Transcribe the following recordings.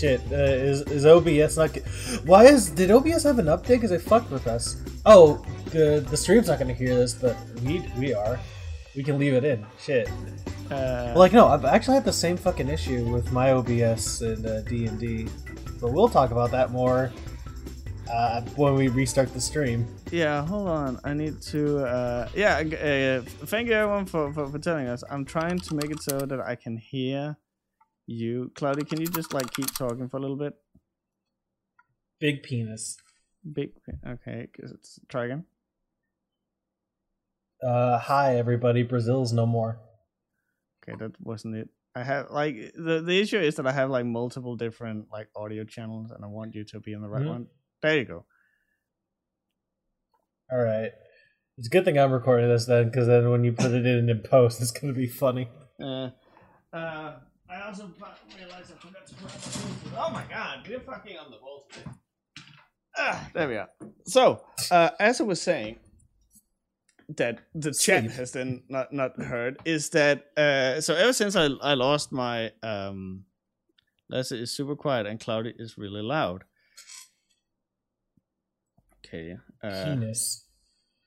Shit. Uh, is is OBS not? Why is did OBS have an update? Because they fucked with us. Oh, the the stream's not gonna hear this, but we we are. We can leave it in. Shit. Uh, Like no, I've actually had the same fucking issue with my OBS and uh, D and D, but we'll talk about that more uh, when we restart the stream. yeah, hold on. I need to. Uh, yeah, uh, thank you everyone for, for, for telling us. I'm trying to make it so that I can hear you. Cloudy, can you just like keep talking for a little bit? Big penis. Big. Okay, it's try again. Uh, hi everybody. Brazil's no more. Okay, that wasn't it. I have like the the issue is that I have like multiple different like audio channels, and I want you to be in the right Mhm. one. There you go. All right. It's a good thing I'm recording this then, because then when you put it in in post, it's gonna be funny. Uh, uh, I also realized I forgot to put. Oh my god! You're fucking on the wall today. Ah, there we are. So, uh, as I was saying, that the chat Sleep. has then not not heard is that uh, so ever since I I lost my um, Leslie is super quiet and Cloudy is really loud. Okay. Uh, Penis.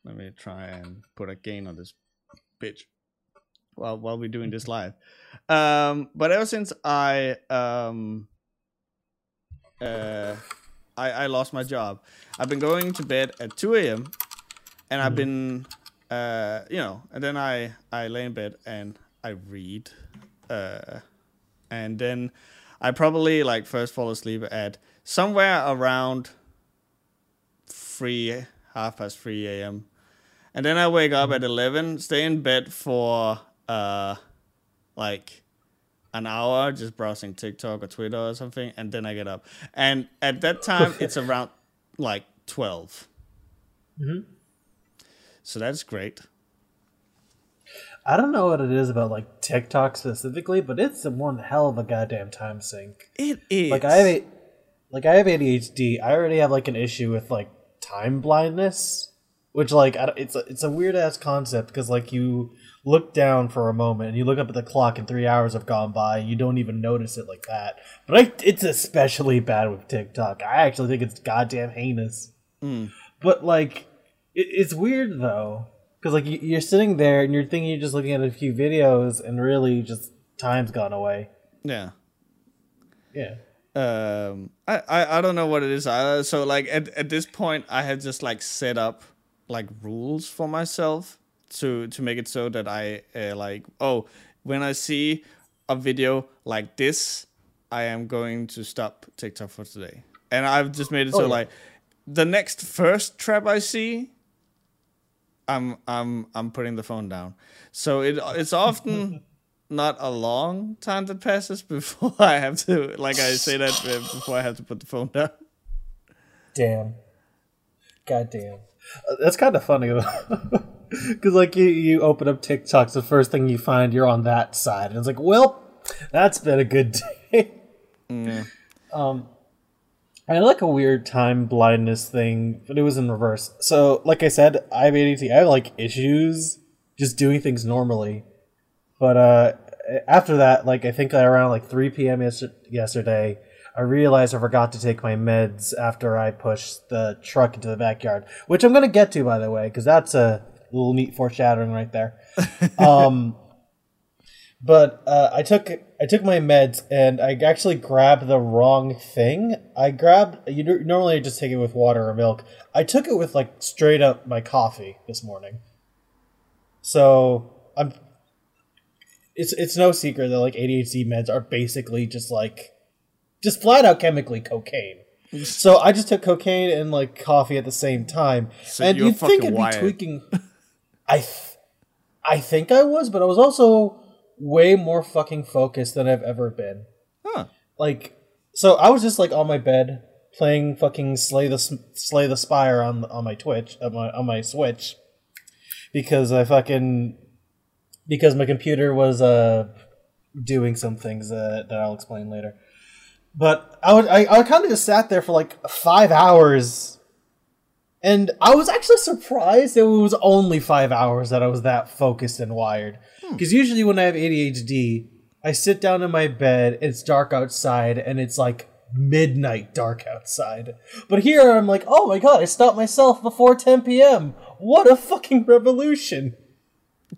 let me try and put a gain on this bitch while while we're doing this live. Um, but ever since I um uh I I lost my job, I've been going to bed at two a.m. and I've Mhm. been uh you know and then I I lay in bed and I read uh and then I probably like first fall asleep at somewhere around three half past three a.m. And then I wake up at eleven, stay in bed for uh like an hour just browsing TikTok or Twitter or something, and then I get up. And at that time it's around like 12 Mhm. So that's great. I don't know what it is about like TikTok specifically, but it's one hell of a goddamn time sink. It is Like I have like I have ADHD. I already have like an issue with like time blindness, which like it's a, it's a weird ass concept because like you look down for a moment and you look up at the clock and three hours have gone by and you don't even notice it like that. But I, it's especially bad with TikTok. I actually think it's goddamn heinous. Mm. But like, it, it's weird though, because like you, you're sitting there and you're thinking you're just looking at a few videos, and really just time's gone away. yeah. Yeah. um I, I i don't know what it is either so like at, at this point i had just like set up like rules for myself to to make it so that i uh, like oh when i see a video like this i am going to stop tiktok for today and i've just made it so Oh, yeah. like the next first trap i see i'm i'm i'm putting the phone down so it it's often not a long time that passes before I have to, like I say that uh, before I have to put the phone down. Damn. God damn. Uh, That's kind of funny though. Because like you, you open up TikToks, the first thing you find you're on that side, and it's like, well, that's been a good day. Um, I had like a weird time blindness thing, but it was in reverse. So, like I said, I have ADT. I have like issues just doing things normally. But uh, after that, like I think around like 3 p.m. Yes- yesterday, I realized I forgot to take my meds after I pushed the truck into the backyard, which I'm gonna get to by the way, because that's a little neat foreshadowing right there. um, but uh, I took I took my meds and I actually grabbed the wrong thing. I grabbed you normally I just take it with water or milk. I took it with like straight up my coffee this morning. So I'm. It's it's no secret that like ADHD meds are basically just like, just flat out chemically cocaine. So I just took cocaine and like coffee at the same time, So and you'd think I'd be tweaking. I, th- I think I was, but I was also way more fucking focused than I've ever been. Huh. Like, so I was just like on my bed playing fucking Slay the Slay the Spire on on my Twitch on my on my Switch because I fucking because my computer was uh doing some things uh, that I'll explain later. But I would I, I kind of just sat there for like five hours, and I was actually surprised it was only five hours that I was that focused and wired. Because usually when I have ADHD, I sit down in my bed, it's dark outside, and it's like midnight dark outside. But here I'm like, oh my god, I stopped myself before 10 p.m. What a fucking revolution!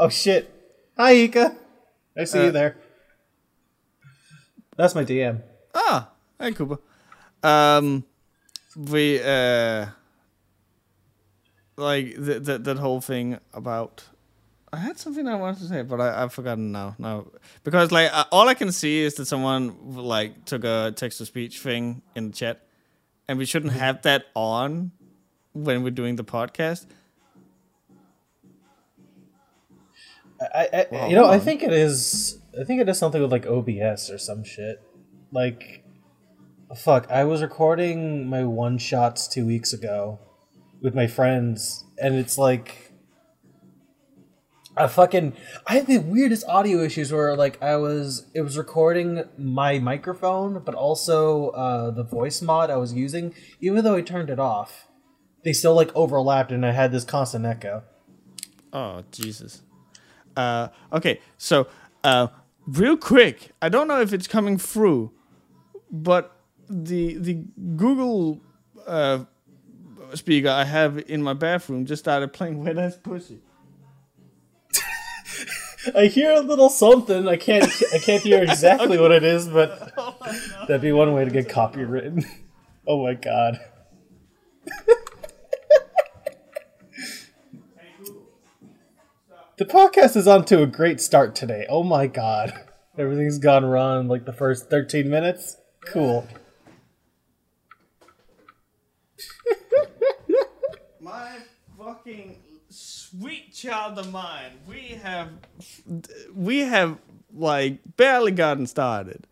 Oh shit. Hi, Ika. I see Uh, you there. That's my DM. Ah, hey Cooper. Um, we uh, like th- th- that whole thing about. I had something I wanted to say, but I I've forgotten now. Now because like uh, all I can see is that someone like took a text to speech thing in the chat, and we shouldn't have that on when we're doing the podcast. I, I Well, you know, hold I think it is. I think it is something with like OBS or some shit. Like, fuck, I was recording my one shots two weeks ago with my friends, and it's like, I fucking, I had the weirdest audio issues where like I was, it was recording my microphone, but also uh, the voice mod I was using, even though I turned it off. They still like overlapped, and I had this constant echo. Oh Jesus. Uh, okay, so uh, real quick, I don't know if it's coming through, but the the Google uh, speaker I have in my bathroom just started playing "Wet Ass Pussy." I hear a little something. I can't. I can't hear exactly what it is, but that'd be one way to get copywritten. Oh my god. the podcast is on to a great start today. Oh my god. Everything's gone wrong like the first 13 minutes. Cool. My fucking sweet child of mine, we have we have like barely gotten started.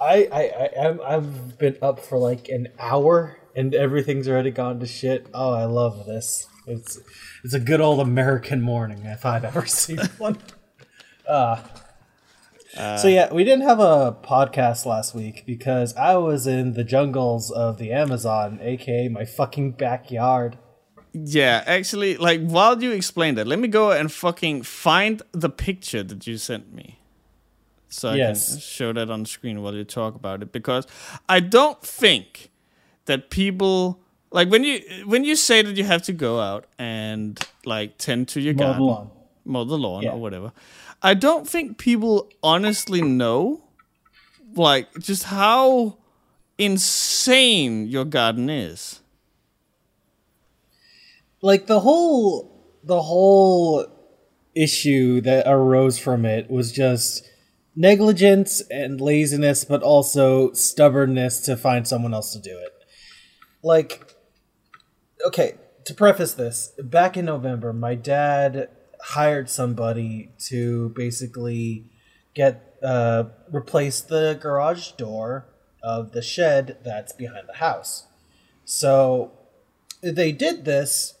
I, I, I I'm, I've been up for like an hour and everything's already gone to shit. Oh, I love this. It's it's a good old American morning if I've ever seen one. Uh, so yeah, we didn't have a podcast last week because I was in the jungles of the Amazon, aka my fucking backyard. Yeah, actually, like while you explain that, let me go and fucking find the picture that you sent me. So I Yes. can show that on screen while you talk about it because I don't think that people like when you when you say that you have to go out and like tend to your Mow the garden, lawn. mow the lawn Yeah. or whatever. I don't think people honestly know like just how insane your garden is. Like the whole the whole issue that arose from it was just negligence and laziness but also stubbornness to find someone else to do it like okay to preface this back in november my dad hired somebody to basically get uh replace the garage door of the shed that's behind the house so they did this.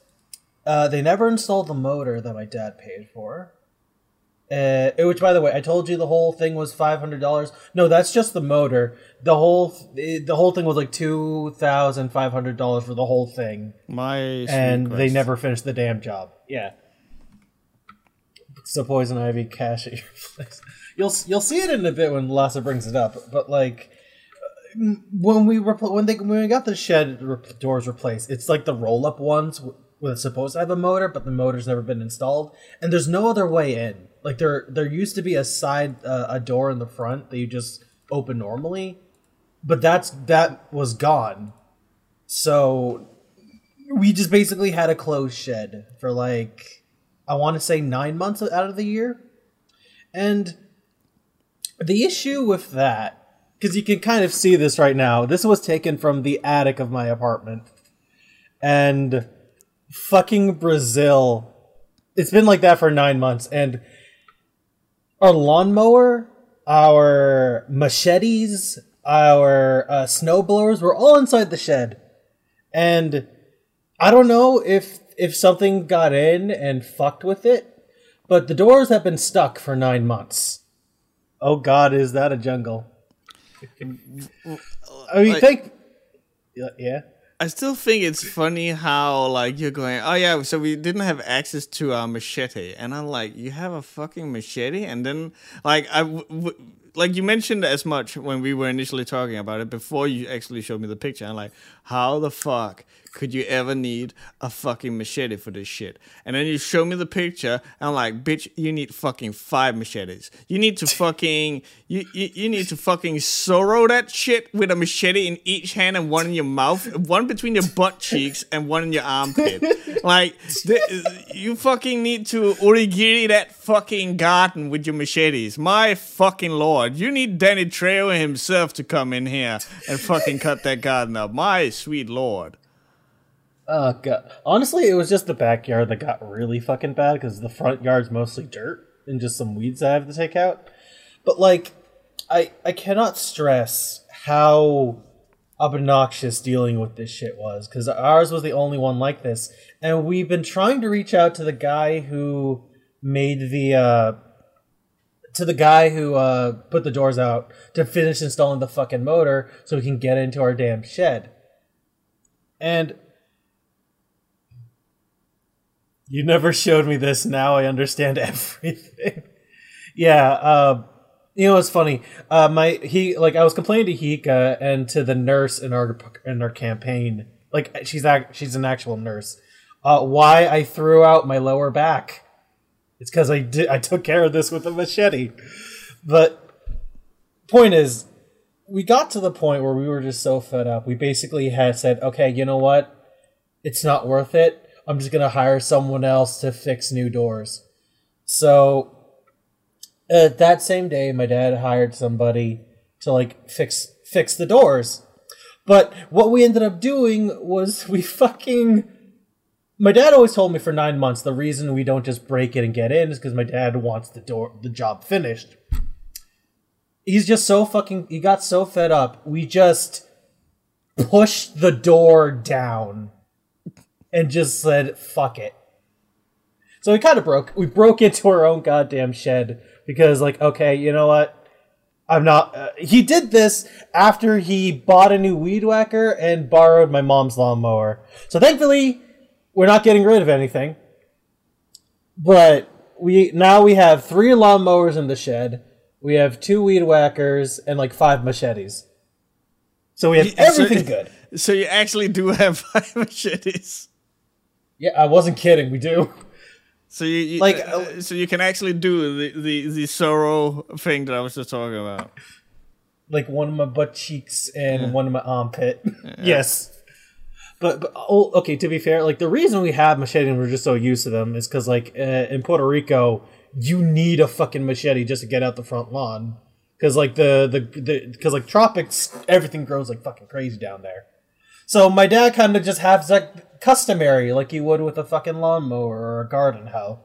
Uh, they never installed the motor that my dad paid for. Uh, which, by the way, I told you the whole thing was five hundred dollars. No, that's just the motor. The whole the whole thing was like two thousand five hundred dollars for the whole thing, My sweet and they never finished the damn job. Yeah. So poison ivy cash at your place. You'll you'll see it in a bit when Lassa brings it up, but like when we repl- when they when we got the shed re- doors replaced, it's like the roll up ones w- was supposed to have a motor, but the motor's never been installed, and there's no other way in. Like there there used to be a side uh, a door in the front that you just open normally, but that's that was gone. So we just basically had a closed shed for like I want to say nine months out of the year, and the issue with that because you can kind of see this right now. This was taken from the attic of my apartment, and fucking Brazil. It's been like that for nine months, and our lawnmower, our machetes, our uh, snow blowers were all inside the shed, and I don't know if if something got in and fucked with it, but the doors have been stuck for nine months. Oh God, is that a jungle? I mean, Like- think. Yeah, yeah. I still think it's funny how like you're going, oh yeah, so we didn't have access to our machete, and I'm like, you have a fucking machete, and then like I, w- w- like you mentioned as much when we were initially talking about it before you actually showed me the picture. I'm like, how the fuck could you ever need a fucking machete for this shit? And then you show me the picture, and I'm like, bitch, you need fucking five machetes. You need to fucking you, you you need to fucking Zoro that shit with a machete in each hand and one in your mouth, one between your butt cheeks and one in your armpit. like you fucking need to onigiri that fucking garden with your machetes. My fucking lord, you need Danny Trejo himself to come in here and fucking cut that garden up. My sweet lord. Oh god. Honestly, it was just the backyard that got really fucking bad because the front yard's mostly dirt and just some weeds I have to take out. But like, I I cannot stress how obnoxious dealing with this shit was because ours was the only one like this, and we've been trying to reach out to the guy who made the uh to the guy who uh put the doors out to finish installing the fucking motor so we can get into our damn shed. And you never showed me this. Now I understand everything. yeah, uh, you know it's funny. Uh, my he like I was complaining to Hika and to the nurse in our in our campaign. Like she's act, she's an actual nurse. Uh, why I threw out my lower back? It's because I did I took care of this with a machete. But point is, we got to the point where we were just so fed up. We basically had said, okay, you know what? It's not worth it I'm just gonna hire someone else to fix new doors. So uh, that same day, my dad hired somebody to like fix fix the doors. But what we ended up doing was we fucking. My dad always told me for nine months the reason we don't just break it and get in is because my dad wants the door the job finished. He's just so fucking. He got so fed up. We just pushed the door down and just said fuck it. So we kind of broke. We broke into our own goddamn shed because, like, okay, you know what? I'm not. Uh, he did this after he bought a new weed whacker and borrowed my mom's lawnmower. So thankfully, we're not getting rid of anything. But we now we have three lawnmowers in the shed. We have two weed whackers and like five machetes. So we have everything so, good. So you actually do have five machetes. Yeah, I wasn't kidding. We do. So you, you like uh, uh, so you can actually do the, the the Zoro thing that I was just talking about. Like one of my butt cheeks and yeah. one of my armpit. Yeah. yes. But, but oh, okay. To be fair, like the reason we have machete and we're just so used to them is because like uh, in Puerto Rico, you need a fucking machete just to get out the front lawn. Because like the the because like tropics, everything grows like fucking crazy down there. So my dad kind of just has that customary, like you would with a fucking lawnmower or a garden hoe.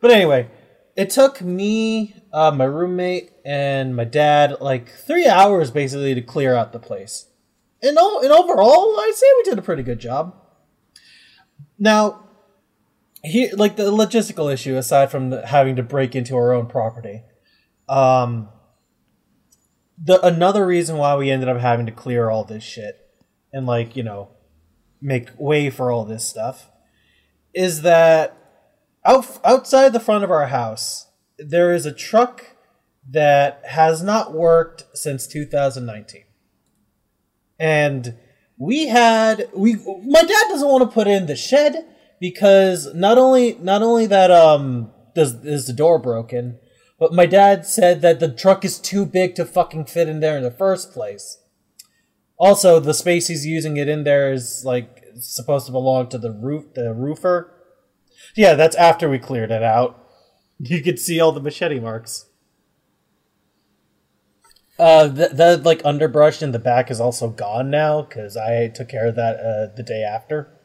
But anyway, it took me, uh, my roommate, and my dad like three hours basically to clear out the place. And, all, and overall, I'd say we did a pretty good job. Now, like the logistical issue, aside from the, having to break into our own property, um, the another reason why we ended up having to clear all this shit and like you know make way for all this stuff is that out, outside the front of our house there is a truck that has not worked since 2019 and we had we my dad doesn't want to put in the shed because not only not only that um does is the door broken but my dad said that the truck is too big to fucking fit in there in the first place also, the space he's using it in there is like supposed to belong to the roof, the roofer. Yeah, that's after we cleared it out. You could see all the machete marks. Uh, the, the like underbrush in the back is also gone now because I took care of that uh, the day after.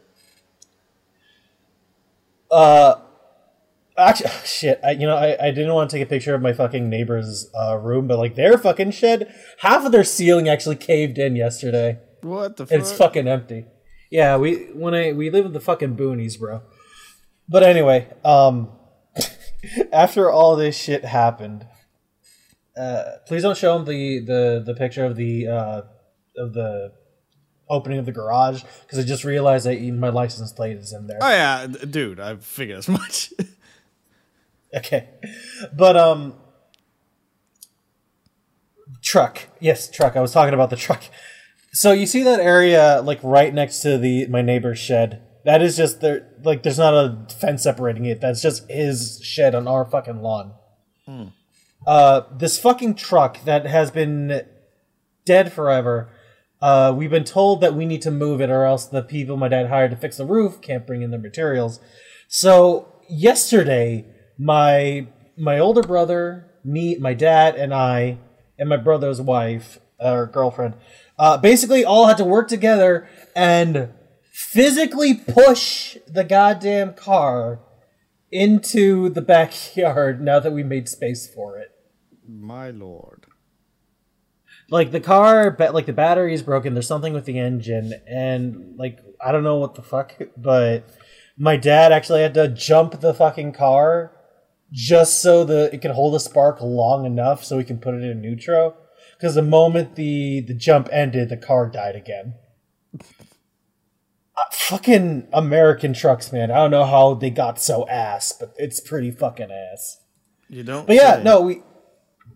Uh, Actually, shit. I, you know, I, I didn't want to take a picture of my fucking neighbor's uh, room, but like their fucking shed, half of their ceiling actually caved in yesterday. What the? Fuck? It's fucking empty. Yeah, we when I we live in the fucking boonies, bro. But anyway, um, after all this shit happened, uh, please don't show him the the the picture of the uh of the opening of the garage because I just realized that my license plate is in there. Oh yeah, dude, I figured as much. okay, but um, truck. Yes, truck. I was talking about the truck. So you see that area like right next to the my neighbor's shed. That is just there. Like, there's not a fence separating it. That's just his shed on our fucking lawn. Hmm. Uh, this fucking truck that has been dead forever. Uh, we've been told that we need to move it, or else the people my dad hired to fix the roof can't bring in their materials. So yesterday, my my older brother, me, my dad, and I, and my brother's wife or girlfriend, uh, basically all had to work together and physically push the goddamn car into the backyard now that we made space for it. My lord. Like the car, but like the battery is broken. There's something with the engine, and like I don't know what the fuck, but my dad actually had to jump the fucking car just so the it could hold a spark long enough so we can put it in neutral. Because the moment the the jump ended, the car died again. Uh, fucking American trucks, man. I don't know how they got so ass, but it's pretty fucking ass. You don't. But yeah, say. no, we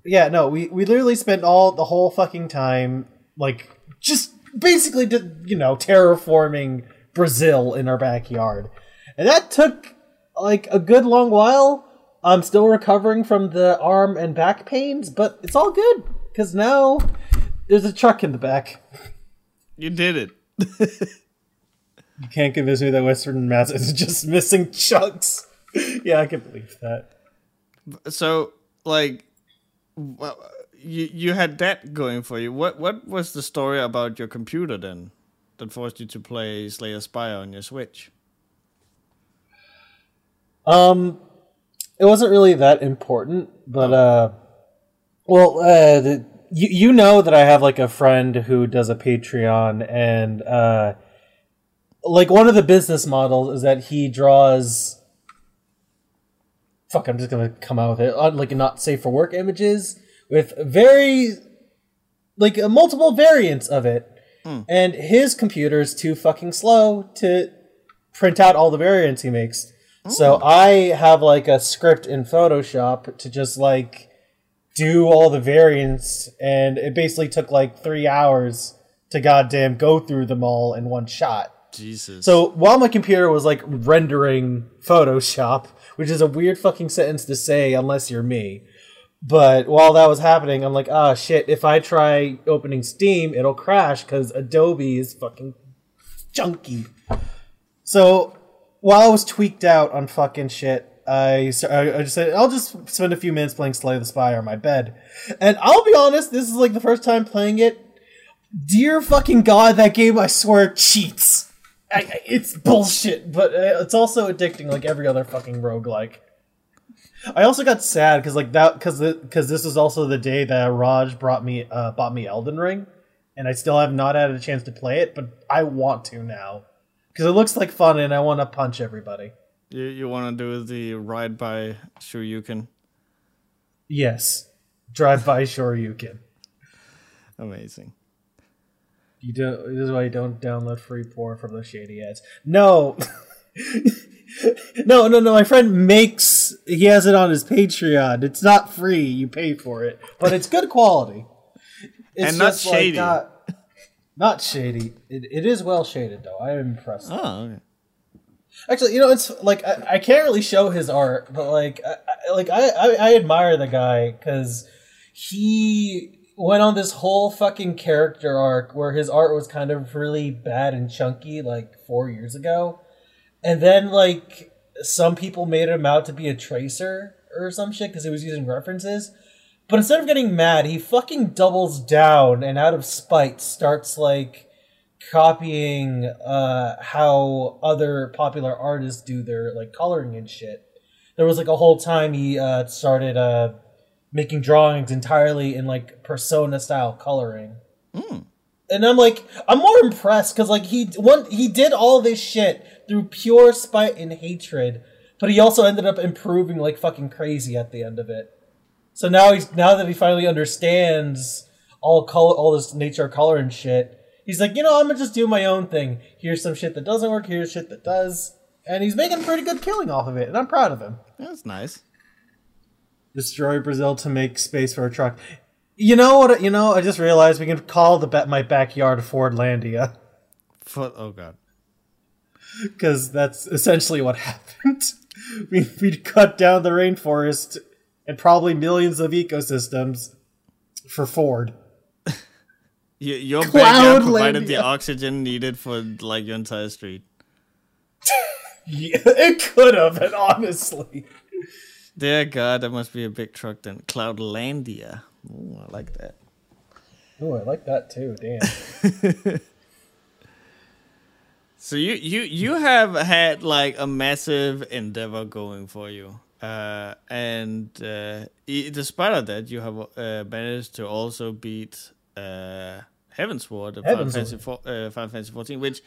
yeah, no, we we literally spent all the whole fucking time like just basically you know terraforming Brazil in our backyard, and that took like a good long while. I'm still recovering from the arm and back pains, but it's all good because now there's a truck in the back. You did it. you can't convince me that Western Mass is just missing chunks. yeah, I can believe that. So, like, well, you you had that going for you. What what was the story about your computer then that forced you to play Slayer Spire on your Switch? Um, it wasn't really that important, but uh, well, uh, the, you you know that I have like a friend who does a Patreon, and uh, like one of the business models is that he draws fuck, I'm just gonna come out with it, uh, like not safe for work images with very, like uh, multiple variants of it. Mm. And his computer is too fucking slow to print out all the variants he makes. Mm. So I have like a script in Photoshop to just like do all the variants, and it basically took like three hours to goddamn go through them all in one shot. Jesus. So while my computer was like rendering Photoshop, which is a weird fucking sentence to say unless you're me. But while that was happening, I'm like, ah, oh, shit. If I try opening Steam, it'll crash because Adobe is fucking junky. So while I was tweaked out on fucking shit, I, I just said I'll just spend a few minutes playing Slay the Spire on my bed, and I'll be honest, this is like the first time playing it. Dear fucking god, that game I swear cheats. I, it's bullshit, but uh, it's also addicting like every other fucking roguelike. I also got sad because like that because because this is also the day that Raj brought me uh, bought me Elden Ring, and I still have not had a chance to play it, but I want to now because it looks like fun and I want to punch everybody. You you want to do the ride by Shoryuken? Yes, drive by Shoryuken. Amazing. You don't. This is why you don't download free porn from the shady ads. No, no, no, no. My friend makes. He has it on his Patreon. It's not free. You pay for it, but it's good quality. It's and not shady. Like, uh, not shady. It, it is well shaded though. I am impressed. Oh, okay. Actually, you know, it's like I, I can't really show his art, but like, I, like I, I, I admire the guy because he went on this whole fucking character arc where his art was kind of really bad and chunky like four years ago. And then like some people made him out to be a tracer or some shit because he was using references. But instead of getting mad, he fucking doubles down and out of spite starts like copying uh how other popular artists do their like coloring and shit. There was like a whole time he uh started uh making drawings entirely in like persona style coloring. Mm. And I'm like, I'm more impressed because like he one he did all this shit through pure spite and hatred, but he also ended up improving like fucking crazy at the end of it. So now he's now that he finally understands all color, all this nature of color and shit, He's like, you know, I'm gonna just do my own thing. Here's some shit that doesn't work. Here's shit that does, and he's making pretty good killing off of it, and I'm proud of him. That's nice. Destroy Brazil to make space for a truck. You know what? You know, I just realized we can call the my backyard Fordlandia. For, oh god. Because that's essentially what happened. we we'd cut down the rainforest and probably millions of ecosystems for Ford. your your backyard provided the oxygen needed for like your entire street. yeah, it could have, and honestly. Dear God, that must be a big truck then. Cloudlandia. Ooh, I like that. Oh, I like that too. Damn. so you you you have had like a massive endeavor going for you, uh, and uh, despite of that, you have uh, managed to also beat uh, Heavensward, Heavensward. Final Fantasy, uh, Final Fantasy 14, which,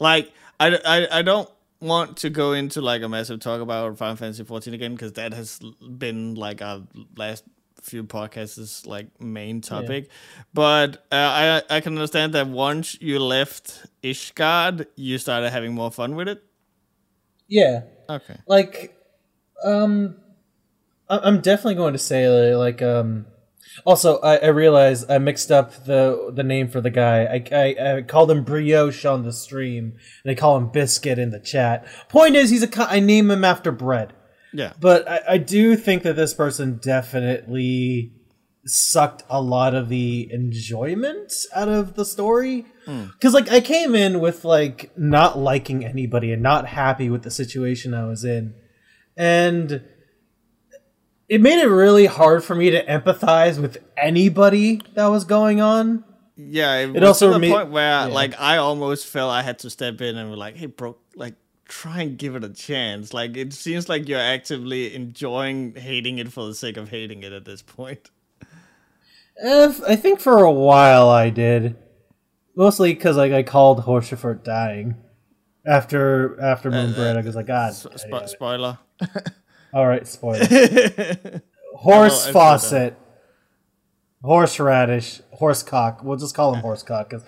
like, I, I, I don't want to go into like a massive talk about Final Fantasy 14 again because that has been like our last few podcasts like main topic. Yeah. But uh, I I can understand that once you left Ishgard, you started having more fun with it. Yeah. Okay. Like, um, I'm definitely going to say like um also, I, I realized I mixed up the the name for the guy. I, I, I called him Brioche on the stream, and I call him Biscuit in the chat. Point is, he's a I name him after bread. Yeah, but I, I do think that this person definitely sucked a lot of the enjoyment out of the story because mm. like i came in with like not liking anybody and not happy with the situation i was in and it made it really hard for me to empathize with anybody that was going on. Yeah, it, it also to the point where yeah. like I almost felt I had to step in and be like, "Hey, bro, like try and give it a chance." Like it seems like you're actively enjoying hating it for the sake of hating it at this point. If, I think for a while I did, mostly because like I called Horsefort dying after after Moonbread. Uh, uh, I was like, God, sp- spoiler. All right, spoiler. horse oh, faucet, horseradish, horsecock. We'll just call him horsecock because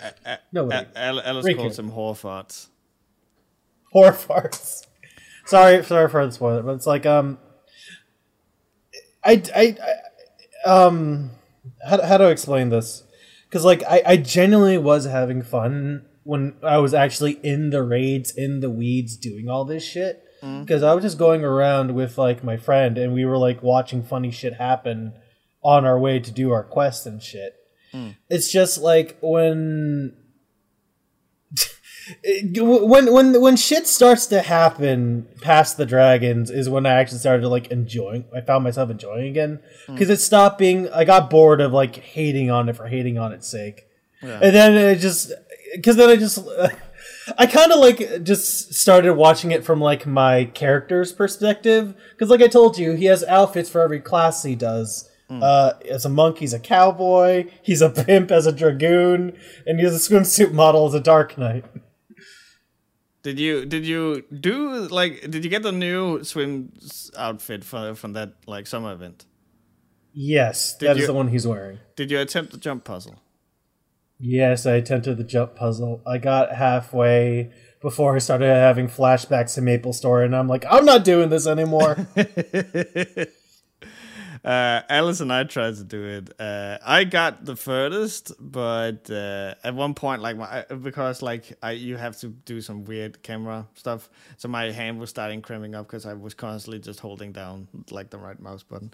no way. Alice calls him horfarts. Horfarts. sorry, sorry for the spoiler, but it's like um, I I, I um, how how do I explain this? Because like I I genuinely was having fun when I was actually in the raids, in the weeds, doing all this shit because mm. I was just going around with like my friend and we were like watching funny shit happen on our way to do our quest and shit. Mm. It's just like when when when when shit starts to happen past the dragons is when I actually started like enjoying. I found myself enjoying again because mm. it stopped being. I got bored of like hating on it for hating on its sake, yeah. and then it just because then I just. I kind of like just started watching it from like my character's perspective because, like I told you, he has outfits for every class he does. Mm. Uh, as a monk, he's a cowboy. He's a pimp as a dragoon, and he's a swimsuit model as a dark knight. Did you did you do like did you get the new swim outfit from from that like summer event? Yes, did that you, is the one he's wearing. Did you attempt the jump puzzle? Yes, I attempted the jump puzzle. I got halfway before I started having flashbacks to Maple Story, and I'm like, I'm not doing this anymore. uh, Alice and I tried to do it. Uh, I got the furthest, but uh, at one point, like my, because like I you have to do some weird camera stuff, so my hand was starting cramping up because I was constantly just holding down like the right mouse button.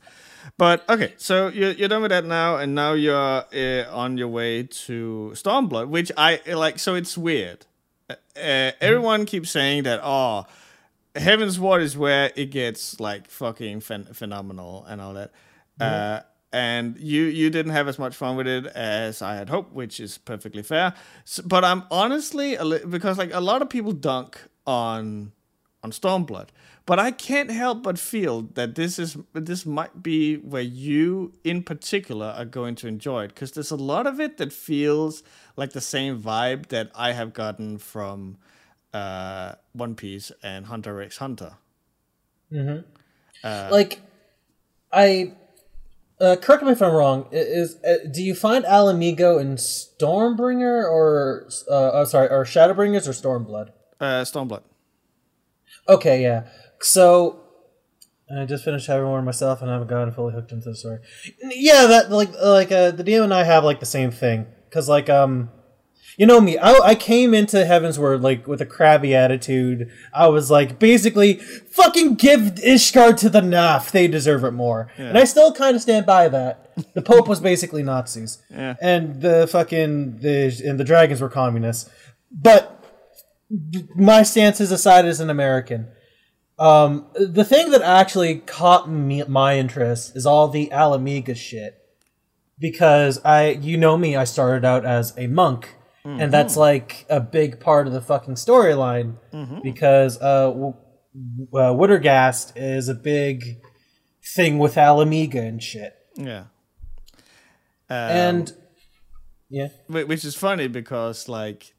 But okay, so you're you're done with that now, and now you're uh, on your way to Stormblood, which I like. So it's weird. Uh, uh, everyone keeps saying that. Oh Heavensward is where it gets like fucking phen- phenomenal and all that. Uh, and you you didn't have as much fun with it as I had hoped, which is perfectly fair. So, but I'm honestly because like a lot of people dunk on on Stormblood, but I can't help but feel that this is this might be where you in particular are going to enjoy it because there's a lot of it that feels like the same vibe that I have gotten from uh, One Piece and Hunter x Hunter. Mm-hmm. Uh, like, I Uh, correct me if I'm wrong. Is uh, do you find Ala Mhigo in Stormbringer or uh, oh, sorry, or Shadowbringers or Stormblood? Uh, Stormblood. Okay, yeah. So I just finished having one myself, and I haven't gotten fully hooked into the story. Yeah, that like like uh, the DM and I have like the same thing because like um you know me, I, I came into Heavensward like with a crabby attitude. I was like, basically, fucking give Ishgard to the Naf. They deserve it more. Yeah. And I still kind of stand by that. The Pope was basically Nazis. Yeah. And the fucking, the, and the dragons were communists. But my stance is aside as an American. Um, the thing that actually caught me, my interest is all the Ala Mhigo shit. Because I, you know me, I started out as a monk Mm-hmm. And that's like a big part of the fucking storyline mm-hmm. because uh, w- uh, Widdergast is a big thing with Ala Mhigo and shit. Yeah. Um, and yeah, which is funny because like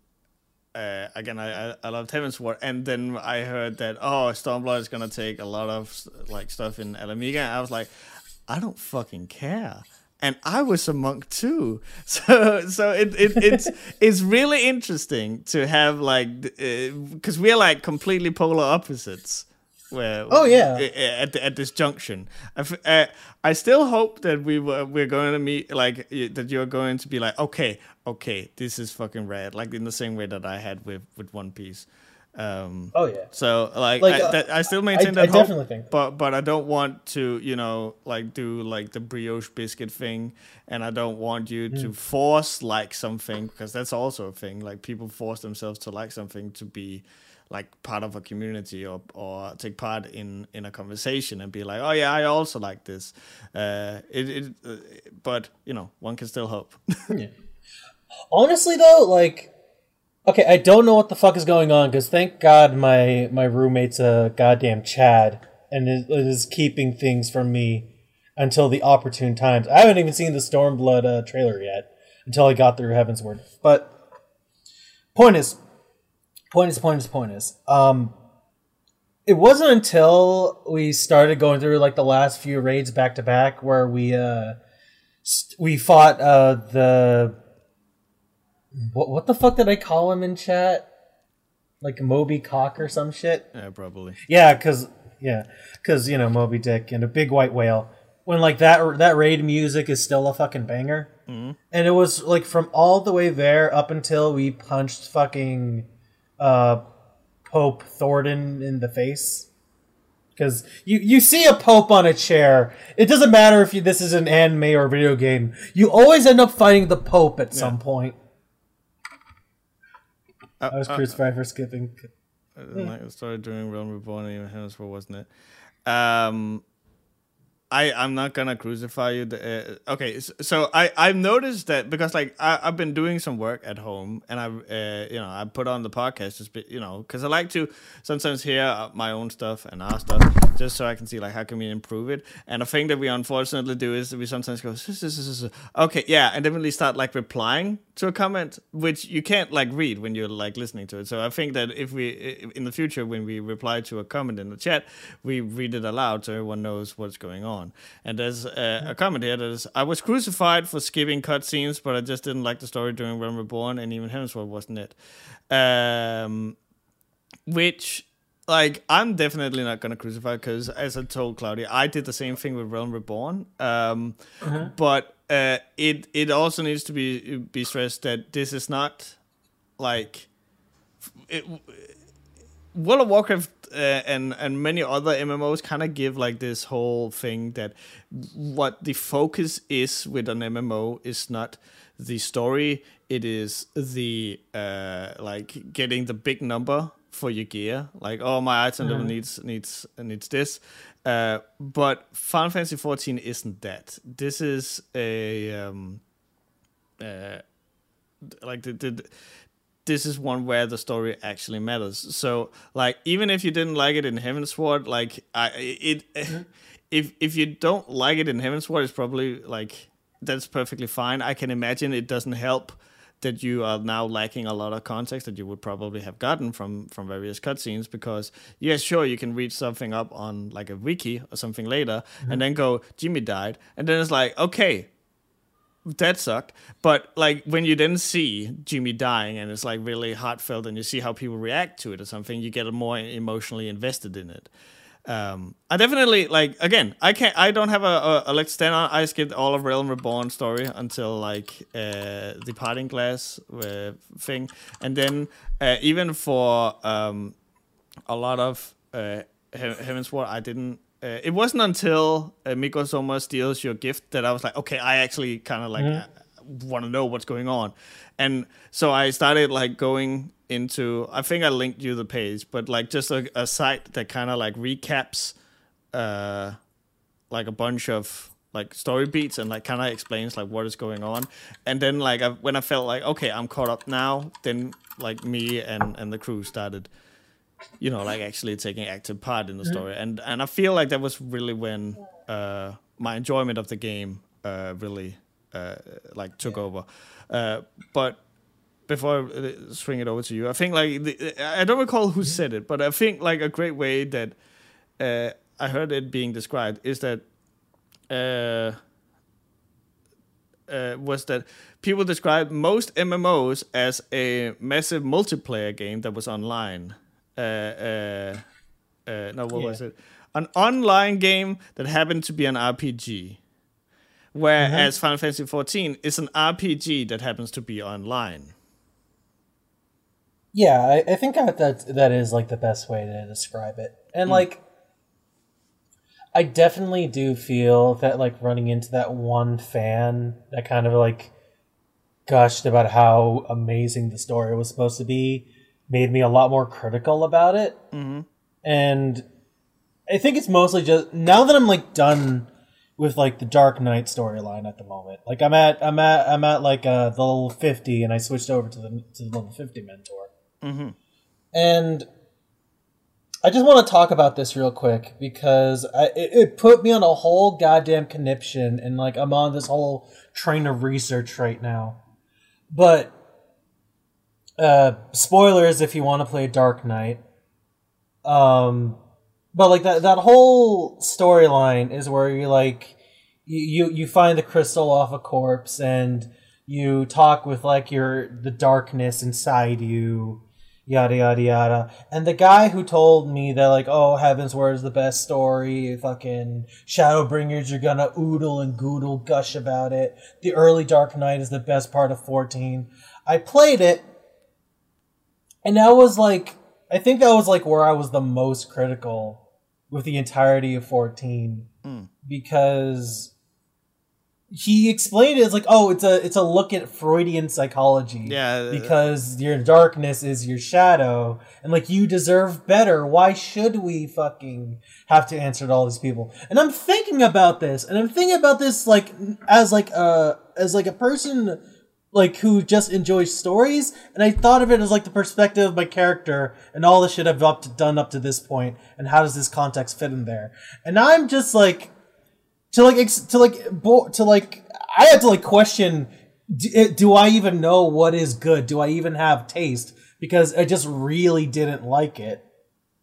uh, again, I, I loved Heavensward, and then I heard that oh, Stormblood is gonna take a lot of like stuff in Ala Mhigo. I was like, I don't fucking care and I was a monk too. So so it, it it's it's really interesting to have like because uh, we're like completely polar opposites. Where oh yeah at at this junction, I, uh, I still hope that we were we're going to meet like that you're going to be like okay okay this is fucking rad like in the same way that I had with with One Piece. Um, oh yeah. So like, like I, uh, that, I, still maintain I, that I hope, definitely think, but but I don't want to you know like do like the brioche biscuit thing, and I don't want you mm. to force like something because that's also a thing. Like people force themselves to like something to be like part of a community or or take part in in a conversation and be like, oh yeah, I also like this. Uh, it, it uh, but you know one can still hope. yeah. Honestly though, like Okay, I don't know what the fuck is going on because thank God my my roommate's a goddamn Chad and is, is, keeping things from me until the opportune times. I haven't even seen the Stormblood uh, trailer yet until I got through Heaven's Heavensward. But point is, point is, point is, point is, um, it wasn't until we started going through like the last few raids back to back where we uh st- we fought uh the what what the fuck did I call him in chat? Like Moby Cock or some shit? Yeah, probably. Yeah, cause yeah, cause you know Moby Dick and a big white whale. When like that that raid music is still a fucking banger, mm-hmm. and it was like from all the way there up until we punched fucking uh, Pope Thordan in the face. Because you, you see a pope on a chair. It doesn't matter if you, this is an anime or video game. You always end up fighting the pope at yeah. some point. Uh, I was uh, crucified uh, for skipping. I started doing Realm Reborn and even Heavensward, wasn't it? Um, I I'm not gonna crucify you. Uh, okay, so I I've noticed that because like I've been doing some work at home and I uh, you know I put on the podcast just you know because I like to sometimes hear uh, my own stuff and our stuff just so I can see like how can we improve it. And the thing that we unfortunately do is we sometimes go okay yeah and then we start like replying to a comment which you can't like read when you're like listening to it. So I think that if we in the future when we reply to a comment in the chat we read it aloud so everyone knows what's going on on. And there's a, a comment here that is I was crucified for skipping cutscenes, but I just didn't like the story during Realm Reborn, and even Heavensward wasn't it. Um, which like I'm definitely not gonna crucify because as I told Claudia, I did the same thing with Realm Reborn. Um, uh-huh. But uh, it it also needs to be be stressed that this is not like it, World of Warcraft uh, and and many other MMOs kind of give like this whole thing that what the focus is with an MMO is not the story, it is the uh, like getting the big number for your gear. Like, oh, my item mm. level needs needs needs this. Uh, but Final Fantasy 14 isn't that. This is a um, uh, like the, the this is one where the story actually matters. So like even if you didn't like it in Heaven's Heavensward, like I it mm-hmm. if if you don't like it in Heaven's Heavensward, it's probably like that's perfectly fine. I can imagine it doesn't help that you are now lacking a lot of context that you would probably have gotten from from various cutscenes because yeah sure you can read something up on like a wiki or something later mm-hmm. and then go jimmy died and then it's like okay that sucked but like when you then see jimmy dying and it's like really heartfelt and you see how people react to it or something you get more emotionally invested in it um, I definitely like again. I can't. I don't have a, a, a to stand on. I skipped all of Realm Reborn story until like uh, the Parting Glass uh, thing, and then uh, even for um, a lot of uh, Heavensward, I didn't. Uh, it wasn't until uh, Miko Soma steals your gift that I was like, okay, I actually kind of like mm-hmm. want to know what's going on, and so I started like going into I think I linked you the page, but like just a, a site that kind of like recaps uh like a bunch of like story beats and like kind of explains like what is going on and then like I, when i felt like okay i'm caught up now then like me and and the crew started you know like actually taking active part in the story. And and i feel like that was really when uh my enjoyment of the game uh really uh like took over. Uh but before I swing it over to you, I think like the, I don't recall who said it, but I think like a great way that uh, I heard it being described is that uh, uh, was that people described most MMOs as a massive multiplayer game that was online. Uh, uh, uh, no, what yeah. was it? An online game that happened to be an RPG. Whereas mm-hmm. Final Fantasy XIV is an RPG that happens to be online. Yeah, I, I think that that is like the best way to describe it. And mm. like I definitely do feel that like running into that one fan that kind of like gushed about how amazing the story was supposed to be made me a lot more critical about it. Mm-hmm. And I think it's mostly just now that I'm like done with like the Dark Knight storyline at the moment. Like I'm at I'm at I'm at like uh, the level fifty, and I switched over to the to the level fifty mentor. Mm-hmm. And I just want to talk about this real quick because I, it, it, put me on a whole goddamn conniption, and like I'm on this whole train of research right now. But uh, spoilers if you want to play Dark Knight. Um, but like that that whole storyline is where you like you, you find the crystal off a corpse and you talk with like your the darkness inside you yada yada yada. And the guy who told me that like, oh, Heavensward is the best story, fucking Shadowbringers, you're gonna oodle and goodle gush about it. The early Dark Knight is the best part of 14. I played it, and that was like, I think that was like where I was the most critical with the entirety of 14 mm. because he explained it as like, oh, it's a it's a look at Freudian psychology. Yeah. Uh, uh, because your darkness is your shadow, and like you deserve better. Why should we fucking have to answer to all these people? And I'm thinking about this, and I'm thinking about this like as like a as like a person like who just enjoys stories, and I thought of it as like the perspective of my character and all the shit I've up to, done up to this point, and how does this context fit in there? And I'm just like to like ex- to like bo- to like I had to like question do, eh, do I even know what is good? Do I even have taste? Because I just really didn't like it.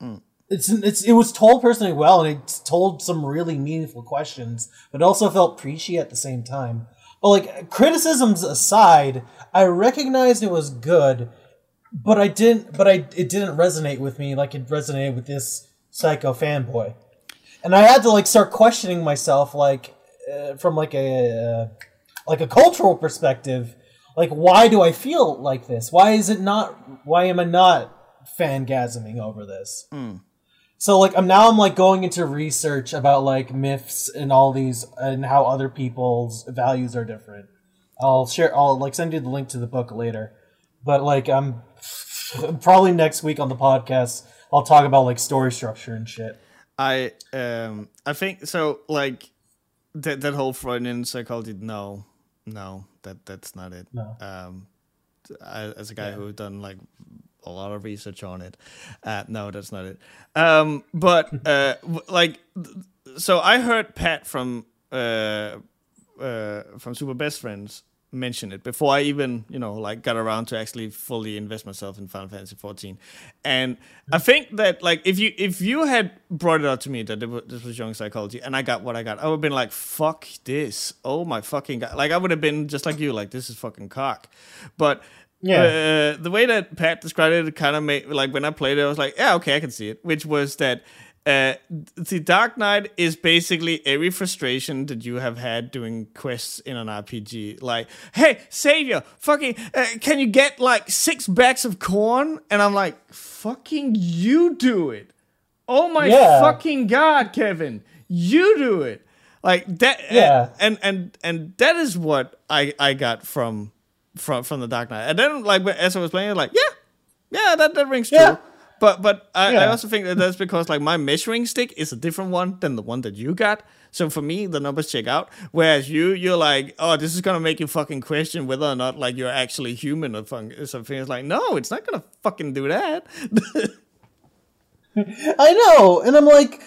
Mm. It's it's it was told personally well, and it told some really meaningful questions, but also felt preachy at the same time. Like criticisms aside, I recognized it was good, but I didn't. But I it didn't resonate with me like it resonated with this psycho fanboy and I had to like start questioning myself, like uh, from like a uh, like a cultural perspective, like why do I feel like this? Why is it not? Why am I not fangasming over this? Mm. So like I'm now I'm like going into research about like myths and all these and how other people's values are different. I'll share. I'll like send you the link to the book later, but like I'm probably next week on the podcast. I'll talk about like story structure and shit. I um I think so like that that whole Freudian psychology no no that that's not it. No. Um I, as a guy yeah. who's done like a lot of research on it. Uh, no, that's not it. Um, but uh, like, so I heard Pat from uh, uh, from Super Best Friends mention it before I even, you know, like got around to actually fully invest myself in Final Fantasy 14. And I think that like if you if you had brought it out to me that this was Jung psychology and I got what I got, I would have been like, fuck this. Oh my fucking god. Like I would have been just like you, like this is fucking cock. But yeah, uh, the way that Pat described it, it kind of made like when I played it, I was like, yeah, okay, I can see it. Which was that uh, the Dark Knight is basically every frustration that you have had doing quests in an RPG. Like, hey, Savior, fucking, uh, can you get like six bags of corn? And I'm like, fucking, you do it. Oh my yeah. fucking god, Kevin, you do it. Like that, yeah. And and and that is what I I got from from from the Dark Knight. And then like as I was playing, like yeah, yeah, that that rings yeah. true. But but I, yeah. I also think that that's because like my measuring stick is a different one than the one that you got. So for me, the numbers check out. Whereas you, you're like, oh, this is gonna make you fucking question whether or not like you're actually human or something. It's like, no, it's not gonna fucking do that. I know, and I'm like,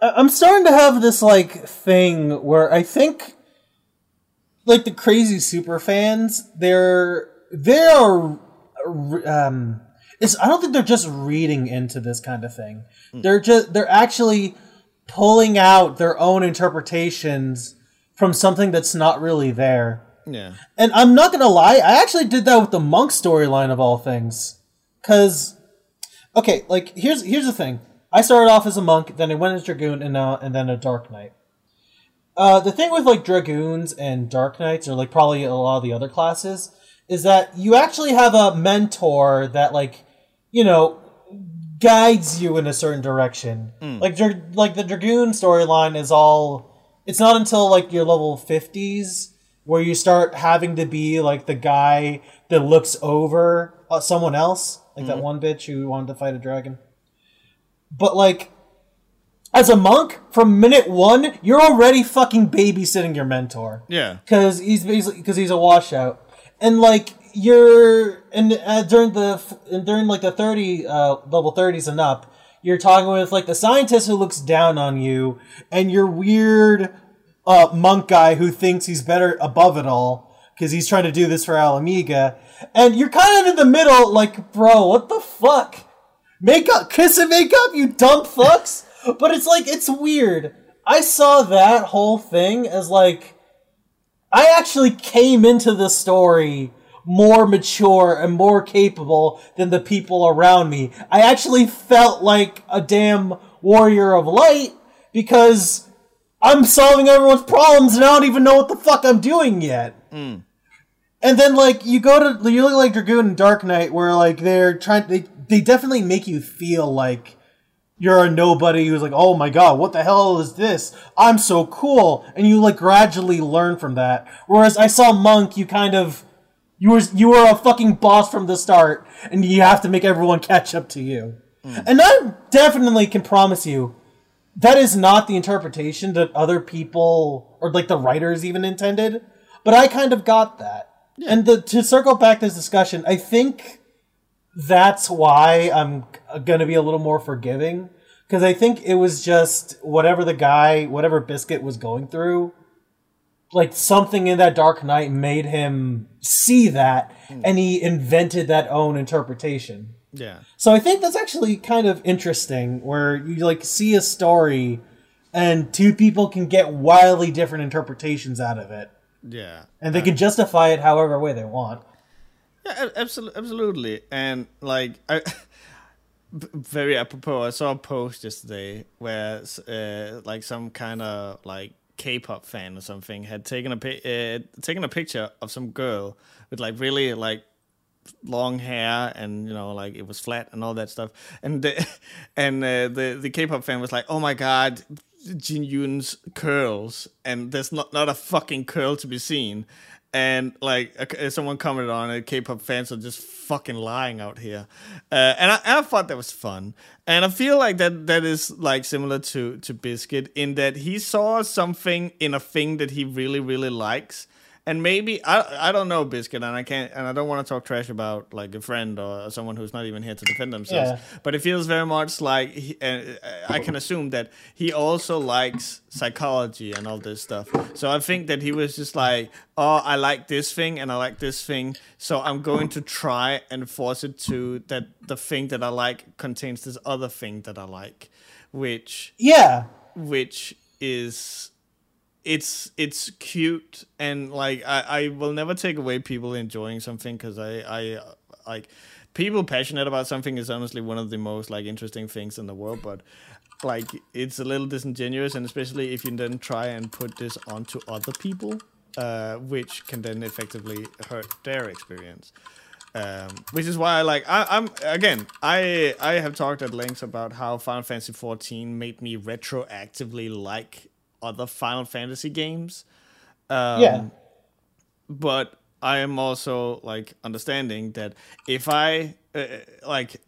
I'm starting to have this like thing where I think, like the crazy super fans, they're they are um it's I don't think they're just reading into this kind of thing. Mm. They're just they're actually pulling out their own interpretations from something that's not really there. Yeah. And I'm not gonna lie, I actually did that with the monk storyline of all things. Cause okay, like here's here's the thing. I started off as a monk, then I went as dragoon, and now and then a dark knight. Uh, the thing with like dragoons and dark knights, or like probably a lot of the other classes, is that you actually have a mentor that like you know, guides you in a certain direction. Mm. Like like the dragoon storyline is all. It's not until like your level fifties where you start having to be like the guy that looks over uh, someone else, like mm. that hmm. one bitch who wanted to fight a dragon. But like, as a monk, from minute one, you're already fucking babysitting your mentor. Yeah, because he's basically because he's a washout, and like you're and uh, during the during like the 30 uh, level 30s and up you're talking with like the scientist who looks down on you and your weird uh, monk guy who thinks he's better above it all because he's trying to do this for Ala Mhigo and you're kind of in the middle like bro what the fuck? Makeup kiss and makeup you dumb fucks but it's like it's weird i saw that whole thing as like i actually came into the story more mature and more capable than the people around me. I actually felt like a damn warrior of light because I'm solving everyone's problems and I don't even know what the fuck I'm doing yet. Mm. And then like you go to you look like Dragoon and Dark Knight where like they're trying they they definitely make you feel like you're a nobody who's like, oh my god, what the hell is this? I'm so cool. And you like gradually learn from that. Whereas I saw Monk, you kind of you were you were a fucking boss from the start, and you have to make everyone catch up to you. Mm. And I definitely can promise you that is not the interpretation that other people or like the writers even intended. But I kind of got that. Yeah. And the, to circle back this discussion, I think that's why I'm going to be a little more forgiving because I think it was just whatever the guy, whatever Biscuit was going through like something in that Dark Knight made him see that, mm. and he invented that own interpretation. Yeah. So I think that's actually kind of interesting, where you like see a story, and two people can get wildly different interpretations out of it. Yeah. And they can justify it however way they want. Yeah, absolutely, absolutely, and like I. very apropos, I saw a post yesterday where uh, like some kind of like K-pop fan or something had taken a uh, taken a picture of some girl with like really like long hair and you know like it was flat and all that stuff. And the, and uh, the the K-pop fan was like oh my god Jin Yoon's curls. And there's not not a fucking curl to be seen and like someone commented on it k-pop fans are just fucking lying out here. Uh, and, I, and, I, thought that was fun. And i feel like that that is like similar to to biscuit in that he saw something in a thing that he really really likes and maybe I I don't know Biscuit, and I can't, and I don't want to talk trash about like a friend or someone who's not even here to defend themselves. Yeah. But it feels very much like he, uh, I can assume that he also likes psychology and all this stuff. So I think that he was just like, oh, I like this thing and I like this thing, so I'm going to try and force it to that the thing that I like contains this other thing that I like, which Yeah. which is it's it's cute and like I, I will never take away people enjoying something because I I like people passionate about something is honestly one of the most like interesting things in the world but like it's a little disingenuous and especially if you then try and put this onto other people uh, which can then effectively hurt their experience. Um, which is why I like I, I'm again I I have talked at length about how Final Fantasy 14 made me retroactively like other Final Fantasy games. Um, Yeah. But I am also like understanding that if I uh, like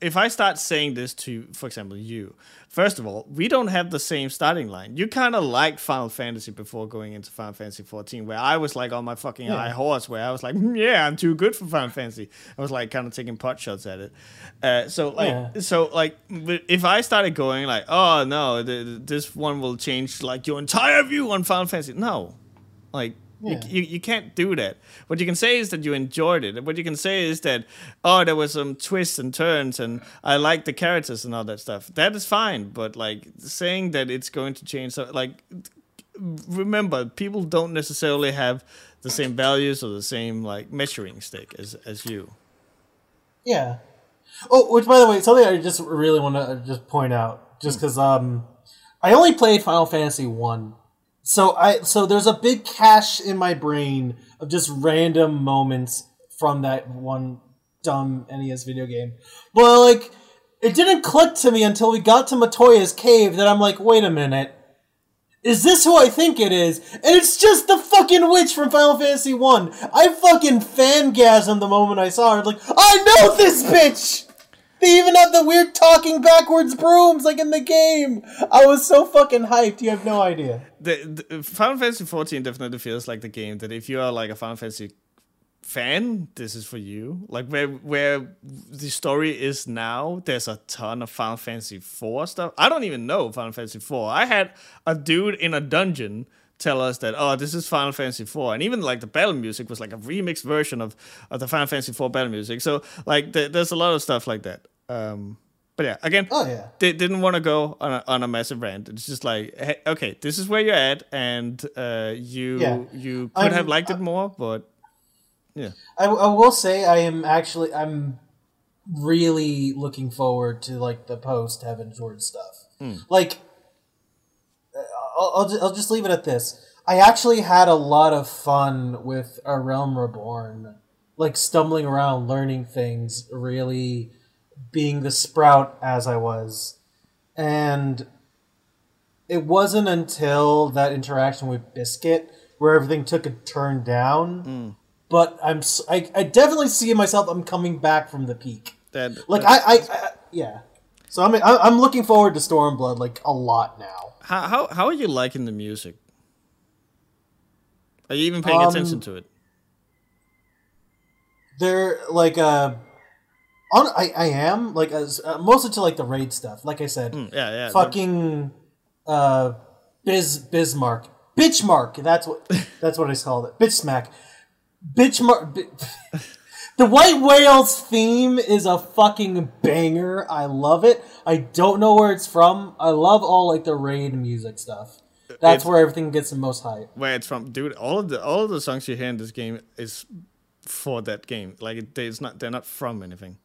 if I start saying this to, for example, you, first of all, we don't have the same starting line. You kind of liked Final Fantasy before going into Final Fantasy 14, where I was like on my fucking high horse, where I was like, "Mm, yeah, I'm too good for Final Fantasy. I was like kind of taking pot shots at it. Uh, so like, Yeah. so like, if I started going like, oh no, th- this one will change like your entire view on Final Fantasy, no, like. Yeah. You, you, you can't do that. What you can say is that you enjoyed it. What you can say is that, oh, there was some twists and turns and I like the characters and all that stuff. That is fine. But like saying that it's going to change, so, like, remember, people don't necessarily have the same values or the same like measuring stick as as you. Yeah. Oh, which by the way, something I just really want to just point out, just because um, I only played Final Fantasy one, so I so there's a big cache in my brain of just random moments from that one dumb NES video game. But like, it didn't click to me until we got to Matoya's cave that I'm like, wait a minute. Is this who I think it is? And it's just the fucking witch from Final Fantasy One. I fucking fangasmed the moment I saw her. Like, I know this bitch. They even have the weird talking backwards brooms like in the game. I was so fucking hyped. You have no idea. The, the Final Fantasy 14 definitely feels like the game that if you are like a Final Fantasy fan, this is for you. Like where where the story is now, there's a ton of Final Fantasy 4 stuff. I don't even know Final Fantasy 4. I had a dude in a dungeon tell us that oh this is Final Fantasy 4 and even like the battle music was like a remixed version of, of the Final Fantasy 4 battle music. So like th- there's a lot of stuff like that. Um but yeah, again, Oh yeah. they didn't want to go on a, on a massive rant. It's just like, hey, okay, this is where you're at, and uh, you Yeah. you could I'm- have liked it more, but yeah, I, I will say I am actually I'm really looking forward to like the post Heavensward stuff. Like, uh, I'll, I'll, I'll just leave it at this. I actually had a lot of fun with A Realm Reborn, like stumbling around, learning things, really being the sprout as I was, and it wasn't until that interaction with Biscuit where everything took a turn down but I'm I, I, definitely see myself. I'm coming back from the peak. that Like I, I, I yeah. So I'm I'm looking forward to Stormblood like a lot now. how how how are you liking the music? Are you even paying Um, attention to it? They're like uh, on I I am like as uh, mostly to like the raid stuff. Like I said, Mm, yeah, yeah. fucking uh, Biz Bismarck, Bitchmark. That's what that's what I called it. Bitch smack, Bitchmark. Bi- the White Whales theme is a fucking banger. I love it. I don't know where it's from. I love all like the raid music stuff. That's It's- where everything gets the most hype. Where it's from, dude? All of the all of the songs you hear in this game is for that game. Like it, it's not they're not from anything.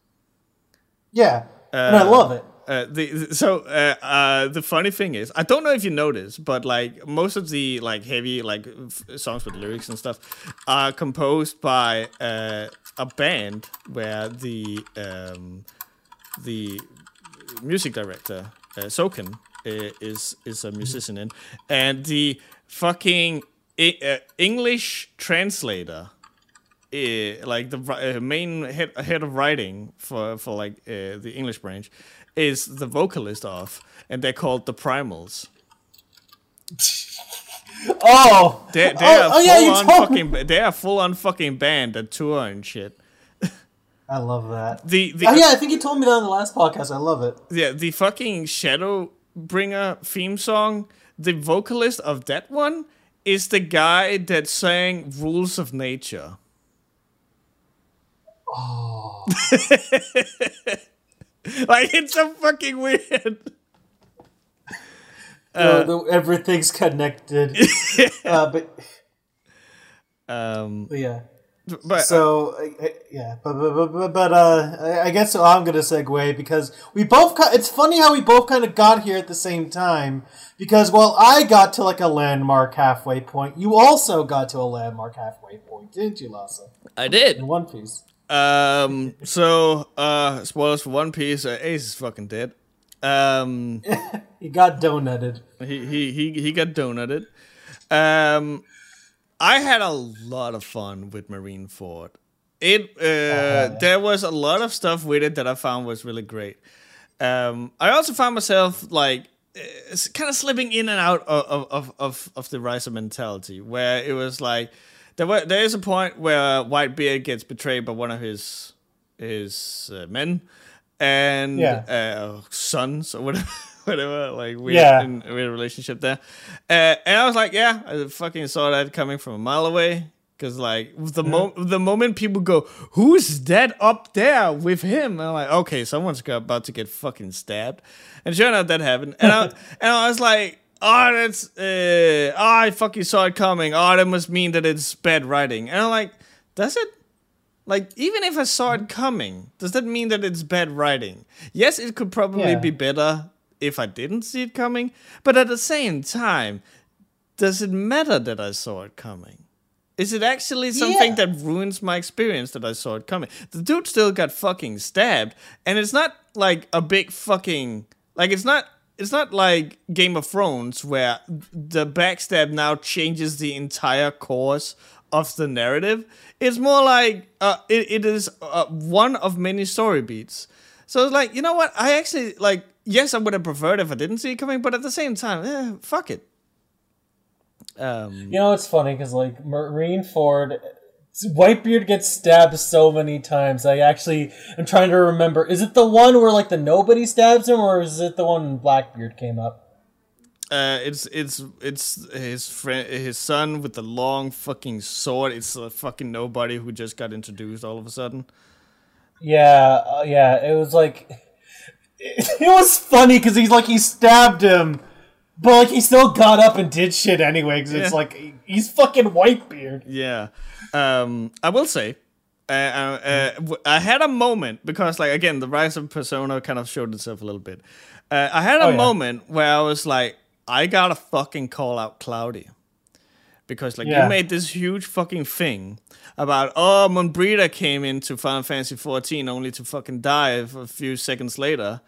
Yeah, and I Uh, love it. Uh, the so uh, uh, the funny thing is, I don't know if you noticed, but like most of the like heavy like f- songs with lyrics and stuff are composed by uh, a band where the um, the music director uh, Soken uh, is is a musician in, and the fucking I- uh, English translator uh, like the uh, main head head of writing for for like uh, the English branch is the vocalist of, and they're called the Primals. Oh, They they oh, are oh, yeah, full on told me. fucking they are full on fucking band that tour and shit. I love that. The the Oh yeah, I think you told me that on the last podcast. I love it. yeah the fucking Shadowbringer theme song. The vocalist of that one is the guy that sang "Rules of Nature." Oh, Like it's so fucking weird. The- the- everything's connected. uh, but, Um, but yeah. but So uh, uh, yeah, but but but, but, but uh, I- guess I'm gonna segue because we both. It's funny how we both kind of got here at the same time. Because while I got to like a landmark halfway point, you also got to a landmark halfway point, didn't you, Lassa? I did. In One Piece. Um. So, uh, spoilers for One Piece. Uh, Ace is fucking dead. Um. You got donutted. he he he he got donated. Um. I had a lot of fun with Marineford. It uh, there was a lot of stuff with it that I found was really great. Um, I also found myself like kind of slipping in and out of of of of the riser mentality, where it was like there were there is a point where Whitebeard gets betrayed by one of his his uh, men and Yeah. uh, sons or whatever. Whatever, like we Yeah. in, weird relationship there, uh, and I was like, yeah, I fucking saw that coming from a mile away. Cause like the mo- the moment people go, who's that up there with him? And I'm like, okay, someone's about to get fucking stabbed, and sure enough, that happened. And I and I was like, oh, that's uh, oh, I fucking saw it coming. Oh, that must mean that it's bad writing. And I'm like, does it? Like, even if I saw it coming, does that mean that it's bad writing? Yes, it could probably Yeah. be better if I didn't see it coming, but at the same time, does it matter that I saw it coming? Is it actually something Yeah. that ruins my experience that I saw it coming? The dude still got fucking stabbed, and it's not like a big fucking like it's not it's not like Game of Thrones where the backstab now changes the entire course of the narrative. It's more like uh, it, it is uh, one of many story beats. So it's like you know what? I actually like. Yes, I would have preferred if I didn't see it coming, but at the same time, eh, fuck it. Um, You know, it's funny because like Marineford, Whitebeard gets stabbed so many times. I actually am trying to remember. Is it the one where like the nobody stabs him, or is it the one Blackbeard came up? Uh, it's it's it's his friend, his son with the long fucking sword. It's a fucking nobody who just got introduced all of a sudden. Yeah, uh, yeah. It was like it was funny because he's like he stabbed him, but like he still got up and did shit anyway. Because it's like he's fucking Whitebeard. Yeah. Um, I will say, uh, uh, uh, I had a moment because, like, again, the rise of persona kind of showed itself a little bit. Uh, I had a Oh, yeah. moment where I was like, I gotta fucking call out Cloudy. Because like Yeah. you made this huge fucking thing about oh Moenbryda came into Final Fantasy 14 only to fucking die a few seconds later.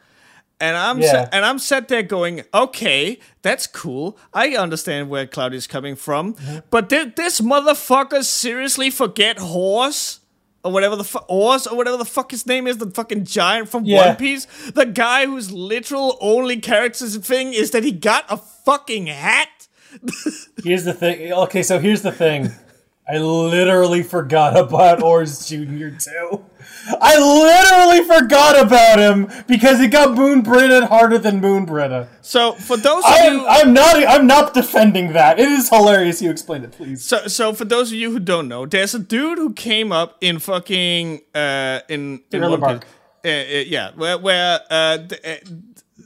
And I'm Yeah. sa- and I'm sat there going, okay, that's cool. I understand where Cloudy's coming from, Mm-hmm. but did this motherfucker seriously forget Horse or whatever the fuck Horse or whatever the fuck his name is, the fucking giant from Yeah. One Piece, the guy whose literal only character's thing is that he got a fucking hat. Here's the thing. Okay, so here's the thing. I literally forgot about Oars Jr. too. I literally forgot about him because he got Moenbryda harder than Moenbryda. So for those of I'm, you, I'm not I'm not defending that. It is hilarious. You explain it, please. So, so for those of you who don't know, there's a dude who came up in fucking uh in in Thriller One Piece. Bark. Uh, uh, yeah, where where uh, the, uh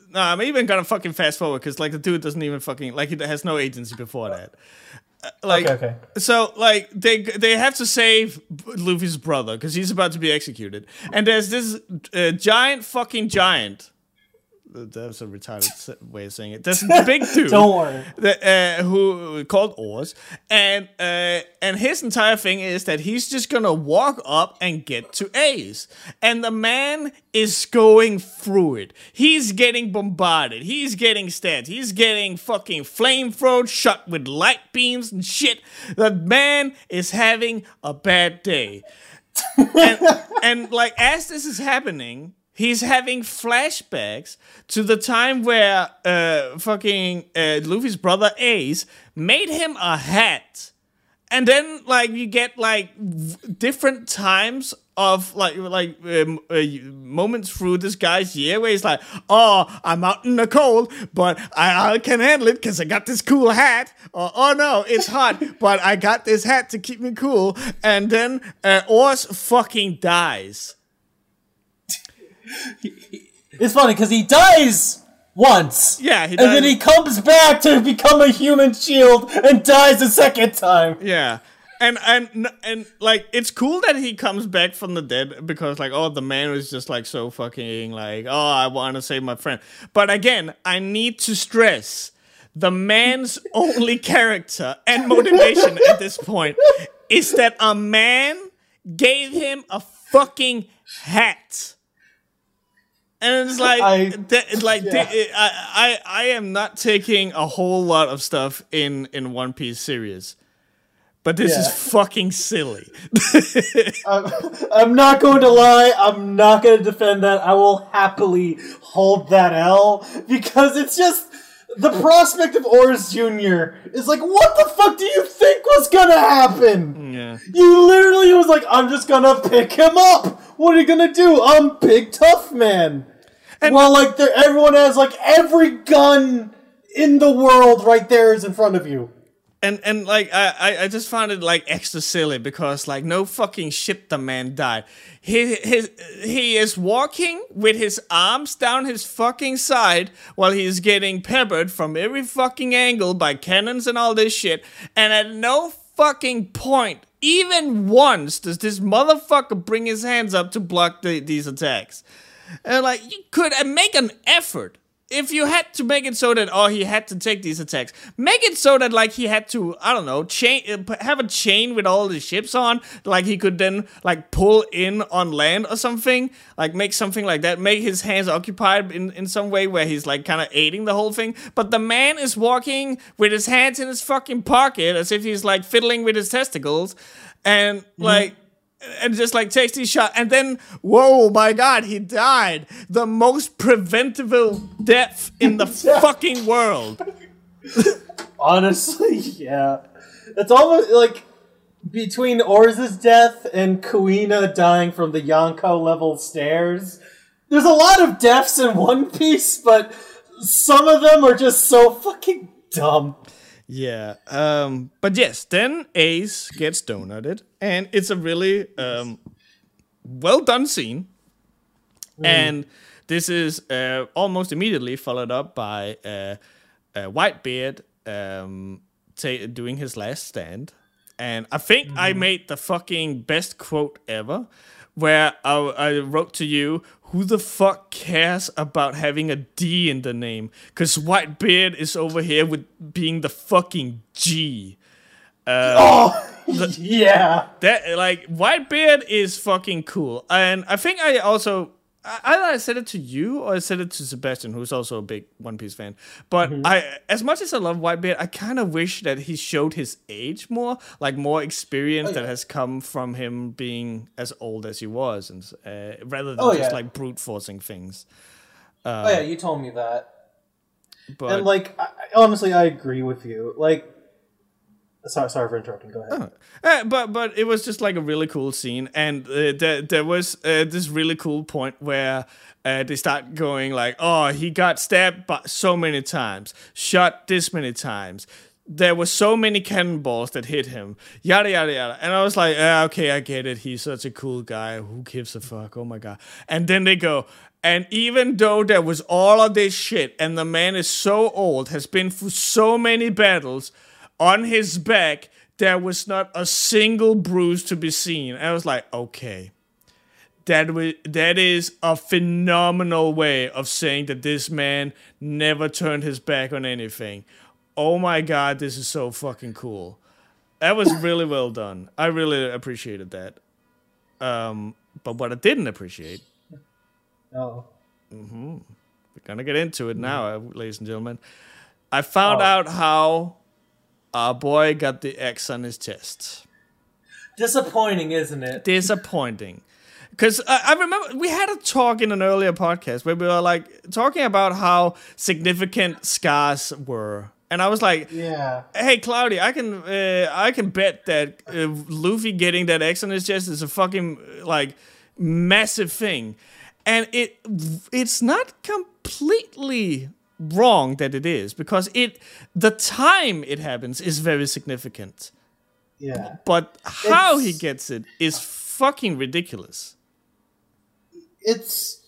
no, I'm even gonna fucking fast forward because like the dude doesn't even fucking like he has no agency before that. Uh, like Okay, okay. so like they they have to save Luffy's brother because he's about to be executed, and there's this uh, giant fucking giant. That's a retarded way of saying it. There's a big dude Don't worry. that, uh, who called Oars, and uh, and his entire thing is that he's just gonna walk up and get to Ace, and the man is going through it. He's getting bombarded. He's getting stabbed. He's getting fucking flamethrower shot with light beams and shit. The man is having a bad day, and, and like as this is happening. He's having flashbacks to the time where uh, fucking uh, Luffy's brother Ace made him a hat. And then, like, you get like v- different times of like like um, uh, moments through this guy's year where he's like, "Oh, I'm out in the cold, but I, I can handle it because I got this cool hat." Or, "Oh no, it's hot, but I got this hat to keep me cool." And then uh, Oars fucking dies. It's funny because he dies once. Yeah, he and then he comes back to become a human shield and dies a second time. Yeah. And and and like it's cool that he comes back from the dead because like oh the man was just like so fucking like oh I want to save my friend. But again, I need to stress the man's only character and motivation at this point is that a man gave him a fucking hat. And it's like, I- th- like yeah. th- I, I, I am not taking a whole lot of stuff in in One Piece serious, but this is fucking silly. I'm, I'm not going to lie. I'm not going to defend that. I will happily hold that L because it's just the prospect of Oars Jr. is like, what the fuck do you think was going to happen? yeah, You literally was like, I'm just gonna pick him up. What are you gonna do? I'm big tough man. And- well, like everyone has like every gun in the world right there is in front of you. and and like I, I I just found it like extra silly because like no fucking shit the man died. He his he is walking with his arms down his fucking side while he is getting peppered from every fucking angle by cannons and all this shit. And at no fucking point, even once, does this motherfucker bring his hands up to block the, these attacks. And like you could make an effort. If you had to make it so that oh he had to take these attacks, make it so that like he had to I don't know chain uh, have a chain with all the ships on, like he could then like pull in on land or something, like make something like that, make his hands occupied in in some way where he's like kind of aiding the whole thing. But the man is walking with his hands in his fucking pocket as if he's like fiddling with his testicles, and like and just like takes these shot and then whoa my god he died the most preventable death in the fucking world Honestly, yeah. It's almost like between Oars's death and Kuina dying from the Yonko level stairs. There's a lot of deaths in One Piece, but some of them are just so fucking dumb. Yeah um but yes then ace gets donuted and it's a really um well done scene. And this is uh, almost immediately followed up by uh, uh, Whitebeard um, ta- doing his last stand. And I think I made the fucking best quote ever, where I, I wrote to you, "Who the fuck cares about having a D in the name? Because Whitebeard is over here with being the fucking G." Uh, oh, yeah. that like Whitebeard is fucking cool, and I think I also either I said it to you or I said it to Sebastian, who's also a big One Piece fan. But I, as much as I love Whitebeard, I kind of wish that he showed his age more, like more experience that yeah. has come from him being as old as he was, and uh, rather than Oh, just yeah. like brute forcing things. oh yeah, you told me that. But and like, I- honestly, I agree with you. Like, sorry, sorry for interrupting. Go ahead. Uh, but but it was just like a really cool scene, and uh, there there was uh, this really cool point where uh, they start going like, oh, he got stabbed by so many times, shot this many times. There were so many cannonballs that hit him, yada yada yada. And I was like, ah, okay, I get it. He's such a cool guy. Who gives a fuck? Oh my god. And then they go. And even though there was all of this shit, and the man is so old, has been through so many battles, on his back, there was not a single bruise to be seen. And I was like, okay. That wa- that is a phenomenal way of saying that this man never turned his back on anything. Oh my god, this is so fucking cool. That was really well done. I really appreciated that. Um, but what I didn't appreciate, Oh. Mm-hmm. we're gonna get into it now, uh, ladies and gentlemen. I found Oh. out how our boy got the X on his chest. Disappointing, isn't it? disappointing Because I, I remember we had a talk in an earlier podcast where we were like talking about how significant scars were, and I was like, Yeah. "Hey, Cloudy, I can uh, I can bet that uh, Luffy getting that X on his chest is a fucking like massive thing, and it it's not completely wrong that it is because it the time it happens is very significant, Yeah. but how he gets it is fucking ridiculous. it's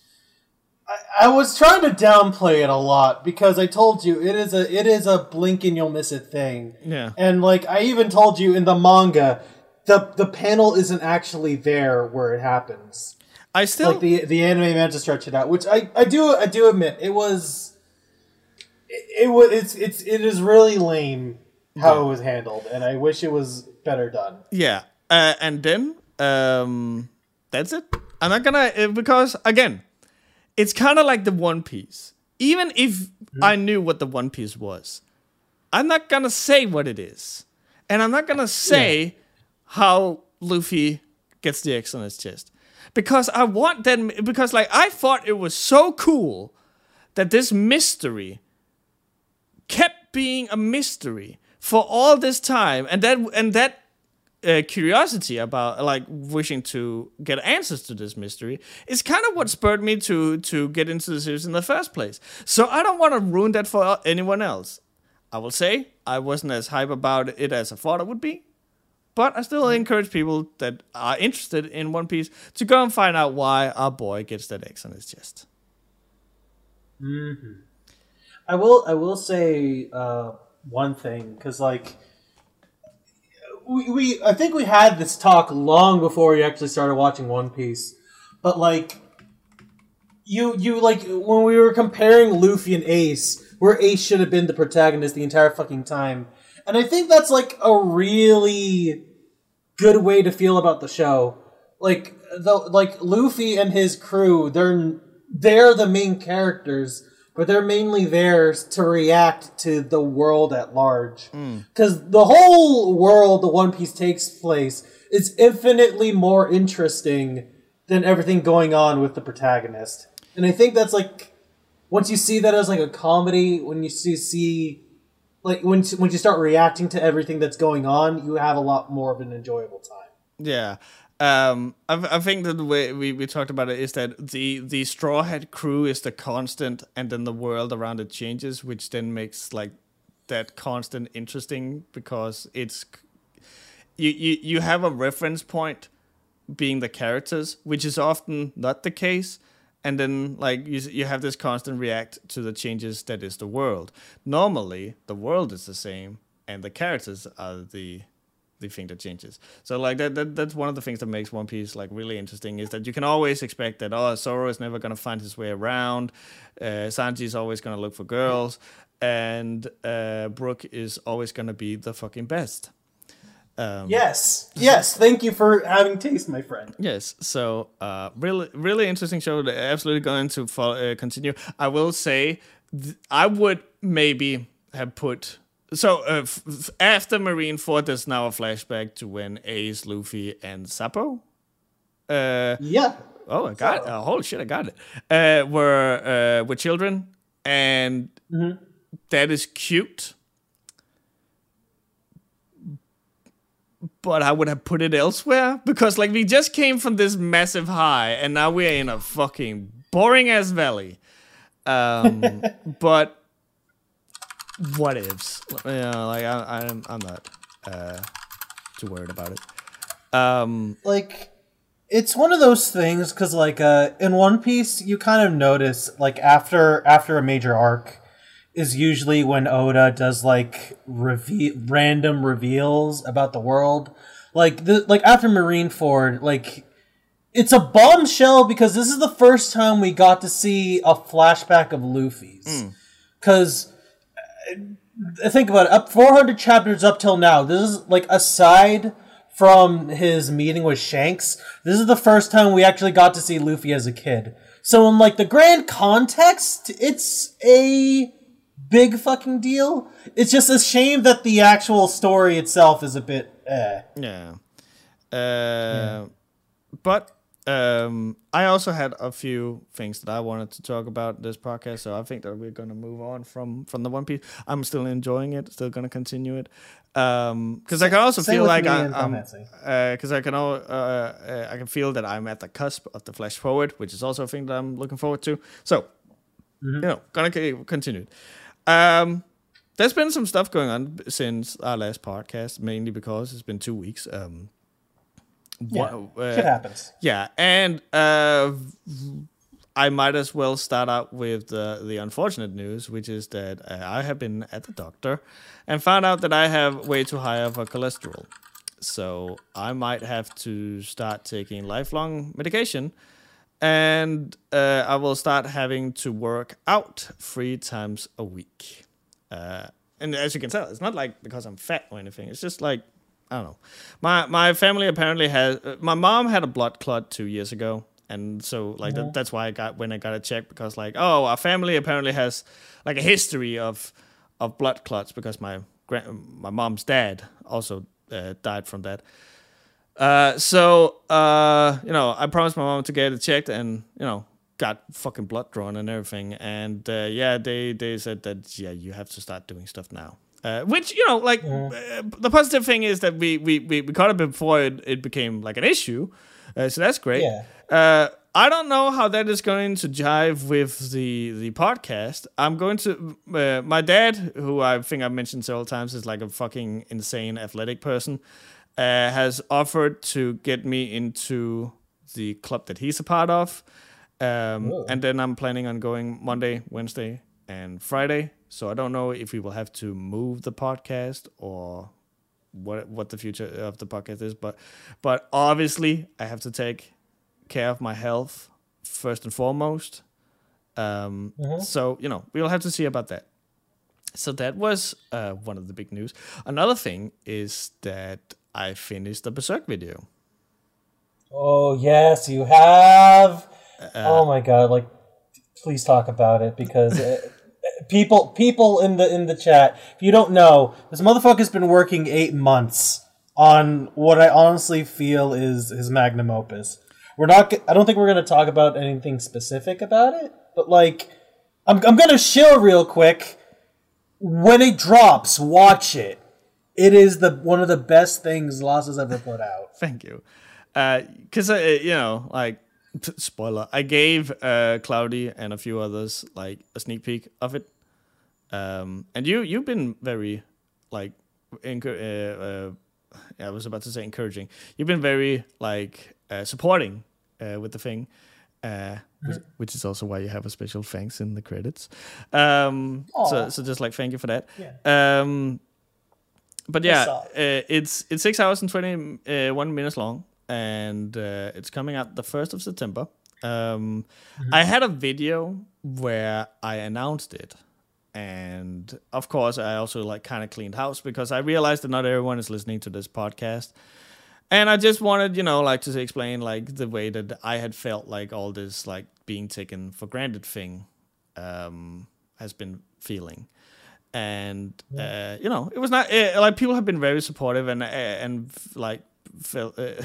I, I was trying to downplay it a lot because I told you it is a it is a blink and you'll miss it thing. Yeah. And like I even told you in the manga, the the panel isn't actually there where it happens. I still Like the the anime meant to stretch it out, which I, I do I do admit it was it, it was it's it's it is really lame how it was handled, and I wish it was better done. Yeah, uh, and then um, that's it. I'm not gonna uh, because again, it's kind of like the One Piece. Even if I knew what the One Piece was, I'm not gonna say what it is, and I'm not gonna say how Luffy gets the X on his chest because I want that. Because like I thought it was so cool that this mystery kept being a mystery for all this time. And that and that uh, curiosity about like wishing to get answers to this mystery is kind of what spurred me to to get into the series in the first place. So i don't want to ruin that for anyone else. I will say i wasn't as hype about it as i thought it would be but i still encourage people that are interested in one piece to go and find out why our boy gets that x on his chest I will I will say uh, one thing because like we, we I think we had this talk long before we actually started watching One Piece, but like you you like when we were comparing Luffy and Ace, where Ace should have been the protagonist the entire fucking time, and I think that's like a really good way to feel about the show. Like the like Luffy and his crew, they're they're the main characters, but they're mainly there to react to the world at large. Hmm. Because the whole world the One Piece takes place is infinitely more interesting than everything going on with the protagonist. And I think that's like once you see that as like a comedy, when you see, see like when when you start reacting to everything that's going on, you have a lot more of an enjoyable time. Yeah. Um, I, I think that the way we, we talked about it is that the, the Straw Hat crew is the constant, and then the world around it changes, which then makes like that constant interesting because it's you, you you have a reference point being the characters, which is often not the case. And then, like you, you have this constant react to the changes that is the world. Normally, the world is the same, and the characters are the the thing that changes. So like that, that that's one of the things that makes One Piece like really interesting is that you can always expect that oh Zoro is never gonna find his way around, uh, Sanji is always gonna look for girls, and uh, Brook is always gonna be the fucking best. Um, Yes, yes. Thank you for having taste, my friend. Yes, so uh, really, really interesting show. Absolutely going to follow, uh, continue. I will say, th- I would maybe have put. So uh, f- f- after Marineford, there's now a flashback to when Ace, Luffy, and Sabo. Uh, Yeah. oh, I got it. Oh, holy shit, I got it. Uh, were uh, were children, and that is cute. But I would have put it elsewhere because, like, we just came from this massive high, and now we're in a fucking boring ass valley. Um, but what ifs? Yeah, like I, I'm, I'm not uh, too worried about it. Um, like it's one of those things because like uh in one piece you kind of notice like after after a major arc is usually when oda does like reveal random reveals about the world. Like the like after marineford like it's a bombshell because this is the first time we got to see a flashback of luffy's. Because think about it up 400 chapters up till now this is like aside from his meeting with shanks this is the first time we actually got to see luffy as a kid so in like the grand context it's a big fucking deal it's just a shame that the actual story itself is a bit eh. Yeah. Uh, But um, I also had a few things that I wanted to talk about this podcast, so I think that we're gonna move on from from the One Piece. I'm still enjoying it, still gonna continue it, because I can also Same feel like I, I'm, because I can al- uh, uh, I can feel that I'm at the cusp of the flash forward, which is also a thing that I'm looking forward to. So, you know, gonna continue. Um, there's been some stuff going on since our last podcast, mainly because it's been two weeks. Um, Yeah, wha- uh, shit happens. yeah, and uh, I might as well start out with the the unfortunate news, which is that uh, I have been at the doctor and found out that I have way too high of a cholesterol. So I might have to start taking lifelong medication, and uh, I will start having to work out three times a week. Uh, and as you can tell, it's not like because I'm fat or anything. It's just like I don't know. My my family apparently has. My mom had a blood clot two years ago, and so like that, that's why I got when I got it checked because like oh our family apparently has like a history of of blood clots because my grand my mom's dad also uh, died from that. Uh, so uh, you know, I promised my mom to get it checked, and you know, got fucking blood drawn and everything. And uh, yeah, they they said that yeah, you have to start doing stuff now. Uh, which you know, like uh, the positive thing is that we we we, we caught it before it, it became like an issue, uh, so that's great. Yeah. Uh, I don't know how that is going to jive with the the podcast. I'm going to uh, my dad, who I think I've mentioned several times, is like a fucking insane athletic person. Uh, has offered to get me into the club that he's a part of, um, and then I'm planning on going Monday, Wednesday, and Friday. So I don't know if we will have to move the podcast or what what the future of the podcast is, but but obviously I have to take care of my health first and foremost. Um, So you know we'll have to see about that. So that was uh, one of the big news. Another thing is that I finished the Berserk video. Oh yes, you have. Uh, oh my god! Like, please talk about it because uh, people, people in the in the chat, if you don't know, this motherfucker's been working eight months on what I honestly feel is his magnum opus. We're not. I don't think we're gonna talk about anything specific about it, but like, I'm I'm gonna shill real quick. When it drops, watch it. It is the one of the best things Lost has ever put out. Thank you. Because, uh, you know, like, spoiler, I gave uh, Cloudy and a few others, like, a sneak peek of it. Um, and you, you've been very, like, uh, uh, I was about to say encouraging. You've been very, like, uh, supporting uh, with the thing. Uh, which, which is also why you have a special thanks in the credits. Um, so, so just like thank you for that. Yeah. Um, but yeah, uh, it's it's six hours and twenty uh, one minutes long, and uh, it's coming out the first of September. Um, I had a video where I announced it, and of course, I also like kind of cleaned house because I realized that not everyone is listening to this podcast. And I just wanted, you know, like to explain like the way that I had felt like all this like being taken for granted thing um, has been feeling. And uh, you know, it was not uh, like people have been very supportive and uh, and like felt uh,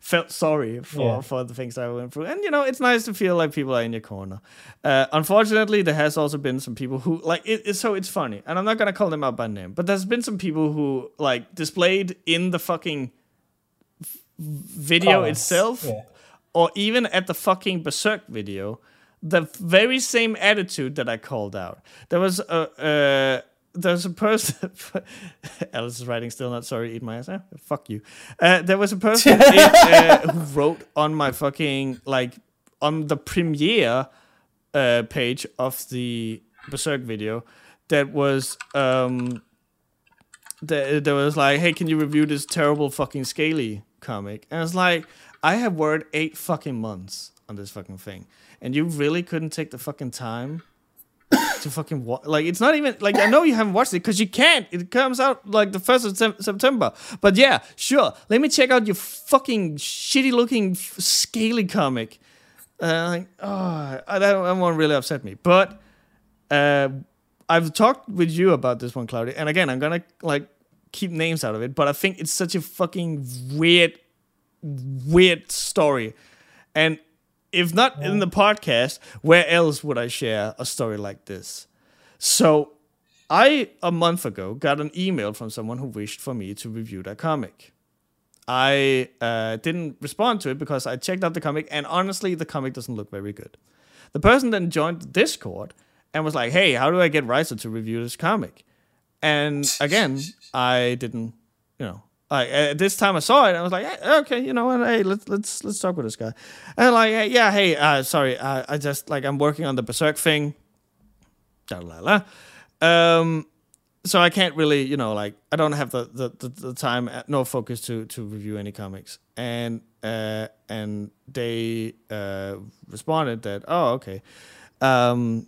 felt sorry for Yeah. for the things I went through. And you know, it's nice to feel like people are in your corner. Uh, unfortunately, there has also been some people who like it, it's so it's funny, and I'm not gonna call them out by name, but there's been some people who like displayed in the fucking video Comments. itself Yeah. or even at the fucking Berserk video, the very same attitude that I called out. There was a uh, there's a person. Alice is writing still not sorry. Eat my ass. Eh, fuck you. Uh, there was a person in, uh, who wrote on my fucking like on the premiere uh, page of the Berserk video that was um that there was like, hey, can you review this terrible fucking scaly comic? And I was like, I have worked eight fucking months on this fucking thing, and you really couldn't take the fucking time to fucking watch. Like, it's not even like I know you haven't watched it because you can't. It comes out like the first of Sep- September. But yeah, sure. Let me check out your fucking shitty looking f- scaly comic. Uh, like, oh, I, that, one really upset me. But uh, I've talked with you about this one, Claudia, and again, I'm gonna like keep names out of it, but I think it's such a fucking weird, weird story, And if not in the podcast, where else would I share a story like this? So I, a month ago, got an email from someone who wished for me to review their comic. I uh, didn't respond to it because I checked out the comic, and honestly, the comic doesn't look very good. The person then joined Discord and was like, "Hey, how do I get Riser to review this comic?" And again, I didn't, you know, like at this time I saw it, I was like, hey, "Okay, you know what? Hey, let's let's let's talk with this guy." And like, hey, yeah, hey, uh, sorry, uh, I just like I'm working on the Berserk thing. Da la la. Um, so I can't really, you know, like I don't have the the, the, the time uh, nor focus to to review any comics. And uh, and they uh, responded that, oh, okay, um,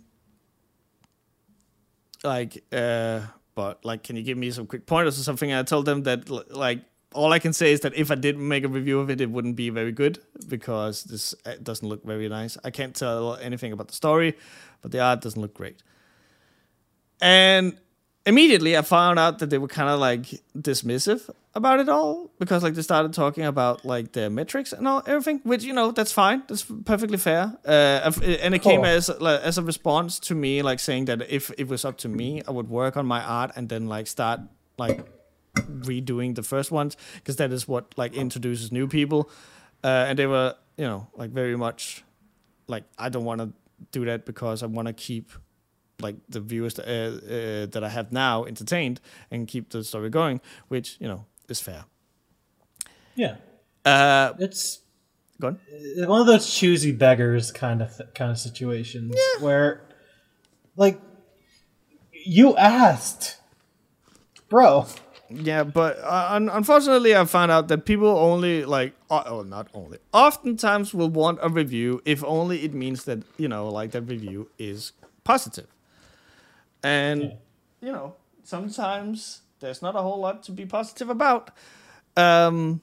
like, uh, but like, can you give me some quick pointers or something? And I told them that like all I can say is that if I did make a review of it, it wouldn't be very good because this uh, doesn't look very nice. I can't tell anything about the story, but the art doesn't look great. And immediately I found out that they were kind of like dismissive about it all because like they started talking about like the metrics and all everything, which you know that's fine, that's perfectly fair. Uh, and it came as like, as a response to me like saying that if it was up to me, I would work on my art and then like start like redoing the first ones because that is what like introduces new people. Uh, and they were you know like very much like I don't want to do that because I want to keep like the viewers that, uh, uh, that I have now entertained and keep the story going, which you know is fair. Yeah, uh, it's gone. One of those choosy beggars kind of th- kind of situations yeah. where, like, you asked, bro. Yeah, but uh, un- unfortunately, I found out that people only like, uh, oh, not only, oftentimes will want a review if only it means that you know, like that review is positive. And yeah. you know, sometimes there's not a whole lot to be positive about. Um,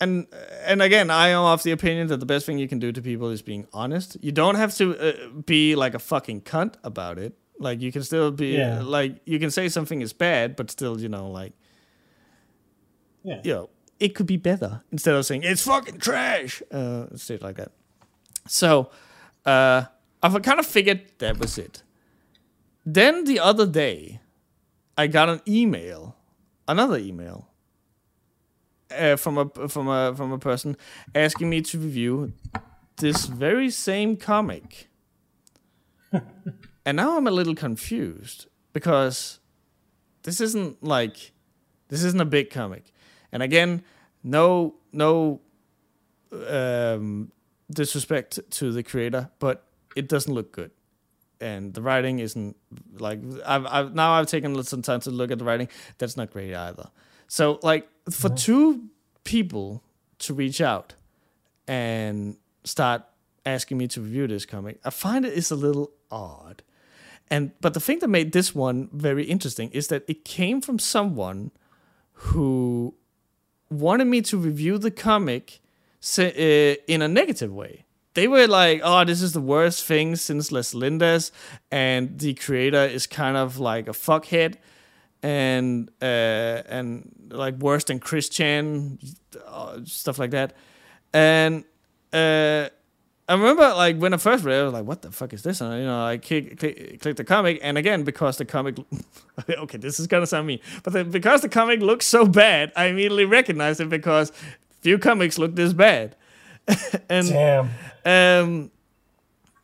and and again, I am of the opinion that the best thing you can do to people is being honest. You don't have to uh, be like a fucking cunt about it. Like you can still be yeah. like you can say something is bad, but still, you know, like yeah, you know, it could be better instead of saying it's fucking trash. Uh, shit like that. So, uh, I've kind of figured that was it. Then the other day, I got an email, another email uh, from a from a from a person asking me to review this very same comic. and now I'm a little confused because this isn't like this isn't a big comic. And again, no no um, disrespect to the creator, but it doesn't look good and the writing isn't like I've, I've now I've taken some time to look at the writing. That's not great either. So like for two people to reach out and start asking me to review this comic, I find it is a little odd. And but the thing that made this one very interesting is that it came from someone who wanted me to review the comic uh, in a negative way they were like, "Oh, this is the worst thing since Les Lindes," and the creator is kind of like a fuckhead, and uh, and like worse than Chris Chan, uh, stuff like that, and uh, I remember like when I first read, it, I was like, "What the fuck is this?" And you know, I click, click, click the comic, and again because the comic, okay, this is gonna sound me, but the, because the comic looks so bad, I immediately recognized it because few comics look this bad. and Damn. Um,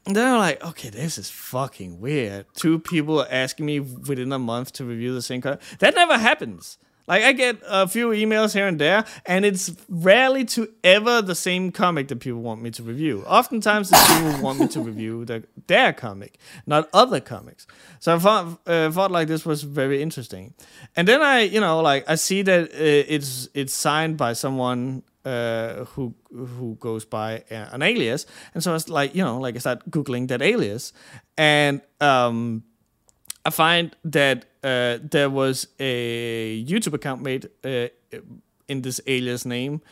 then I'm like, okay, this is fucking weird. Two people asking me within a month to review the same comic. That never happens. Like I get a few emails here and there, and it's rarely to ever the same comic that people want me to review. Oftentimes, the people want me to review the, their comic, not other comics. So I thought, uh, thought like this was very interesting. And then I, you know, like I see that uh, it's it's signed by someone uh, who who goes by an alias, and so it's like you know, like I start googling that alias, and um, I find that uh, there was a YouTube account made uh, in this alias name,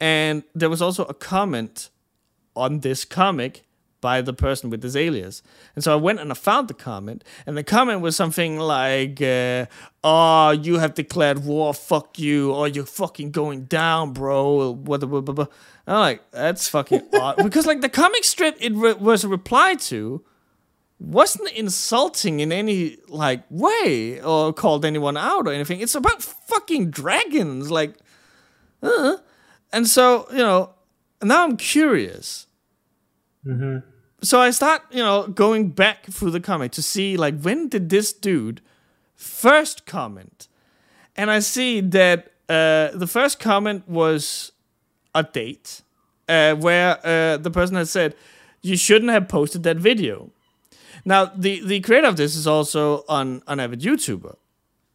and there was also a comment on this comic by the person with this alias. And so I went and I found the comment, and the comment was something like, uh, "Oh, you have declared war. Fuck you. Or you're fucking going down, bro." What the blah, blah, blah. I'm like, that's fucking odd because like the comic strip it re- was replied to wasn't insulting in any like way or called anyone out or anything. It's about fucking dragons, like, uh. and so you know now I'm curious. Mm-hmm. So I start, you know, going back through the comic to see like when did this dude first comment, and I see that uh, the first comment was a date uh, where uh, the person had said you shouldn't have posted that video. Now the the creator of this is also an an avid YouTuber.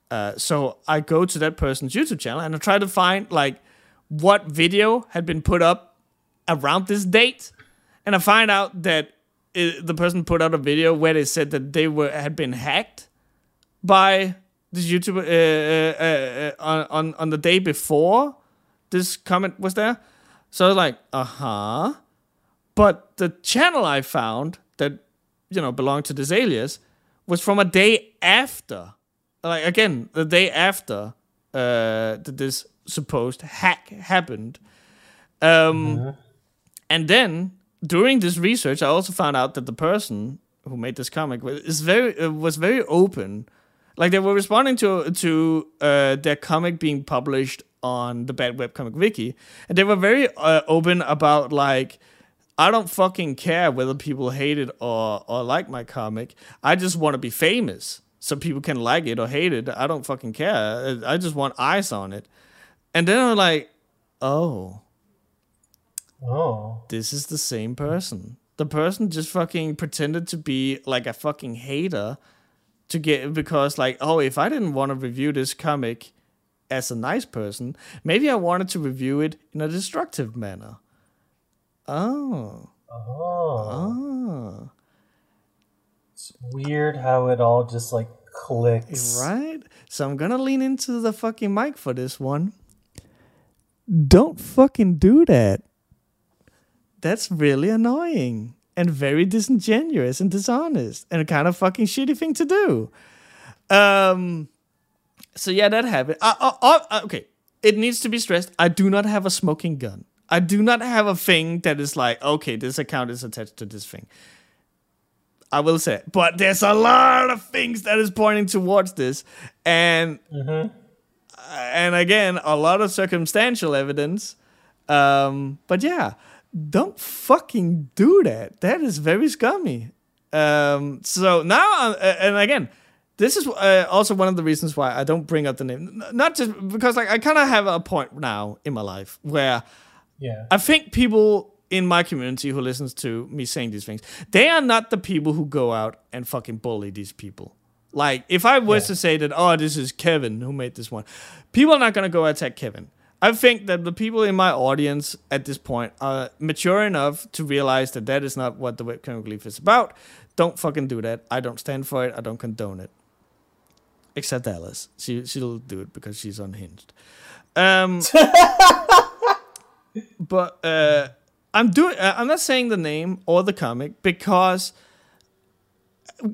Uh, so I go to that person's YouTube channel and I try to find like what video had been put up around this date, and I find out that it, the person put out a video where they said that they were had been hacked by this YouTuber uh, uh, uh, on on the day before this comment was there. So I was like, uh huh. But the channel I found that you know belonged to this alias was from a day after, like again the day after uh, that this supposed hack happened. Um, Mm-hmm. and then during this research, I also found out that the person who made this comic was very uh, was very open. Like they were responding to to uh, their comic being published on the Bad Webcomic Wiki, and they were very uh, open about like. I don't fucking care whether people hate it or, or like my comic. I just want to be famous so people can like it or hate it. I don't fucking care. I just want eyes on it. And then I'm like, oh, Oh. this is the same person. The person just fucking pretended to be like a fucking hater to get because like, oh, if I didn't want to review this comic as a nice person, maybe I wanted to review it in a destructive manner. Oh. Oh. Oh. It's weird how it all just like clicks. Right? So I'm gonna lean into the fucking mic for this one. Don't fucking do that. That's really annoying and very disingenuous and dishonest and a kind of fucking shitty thing to do. Um. So yeah, that happened. Uh, uh, uh, okay, it needs to be stressed. I do not have a smoking gun. I do not have a thing that is like, okay, this account is attached to this thing. I will say, but there's a lot of things that is pointing towards this, and and again, a lot of circumstantial evidence. Um, but yeah, don't fucking do that. That is very scummy. Um, so now, uh, and again, this is uh, also one of the reasons why I don't bring up the name. Not just because, like, I kind of have a point now in my life where Yeah. I think people in my community who listens to me saying these things, they are not the people who go out and fucking bully these people. Like, if I was Yeah. to say that, oh, this is Kevin who made this one, people are not gonna go attack Kevin. I think that the people in my audience at this point are mature enough to realize that that is not what the webcomic relief is about. Don't fucking do that. I don't stand for it. I don't condone it. Except Alice. She she'll do it because she's unhinged. Um but uh, I'm doing. Uh, I'm not saying the name or the comic because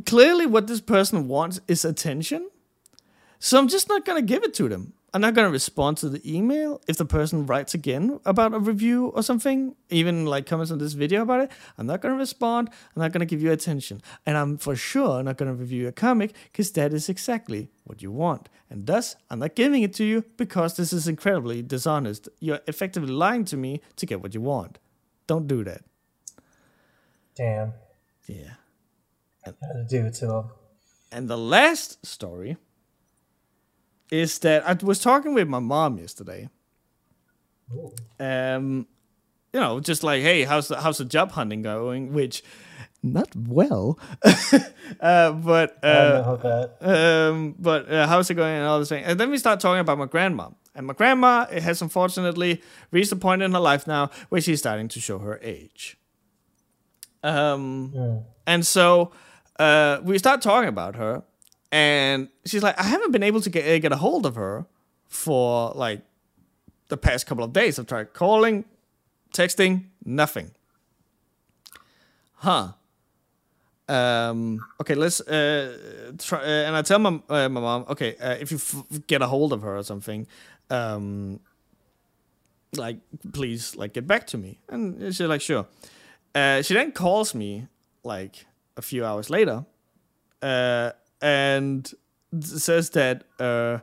clearly what this person wants is attention. So I'm just not gonna give it to them. I'm not gonna respond to the email if the person writes again about a review or something, even like comments on this video about it. I'm not gonna respond. I'm not gonna give you attention, and I'm for sure not gonna review your comic because that is exactly what you want. And thus, I'm not giving it to you because this is incredibly dishonest. You're effectively lying to me to get what you want. Don't do that. Damn. Yeah. and Gotta do it to him. And the last story is that I was talking with my mom yesterday. Um, you know, just like, hey, how's the how's the job hunting going? Which, not well. uh, but uh, don't know that. um, but uh, how's it going and all this thing. And then we start talking about my grandma. And my grandma has unfortunately reached a point in her life now where she's starting to show her age. Um, and so uh, we start talking about her, and she's like, I haven't been able to get get a hold of her for like the past couple of days. I've tried calling, texting, nothing. huh. Um, okay, let's uh, try. Uh, and I tell my uh, my mom, okay, uh, if you f- get a hold of her or something, um, like please, like get back to me. And she's like, sure. Uh, she then calls me like a few hours later, uh, and says that uh,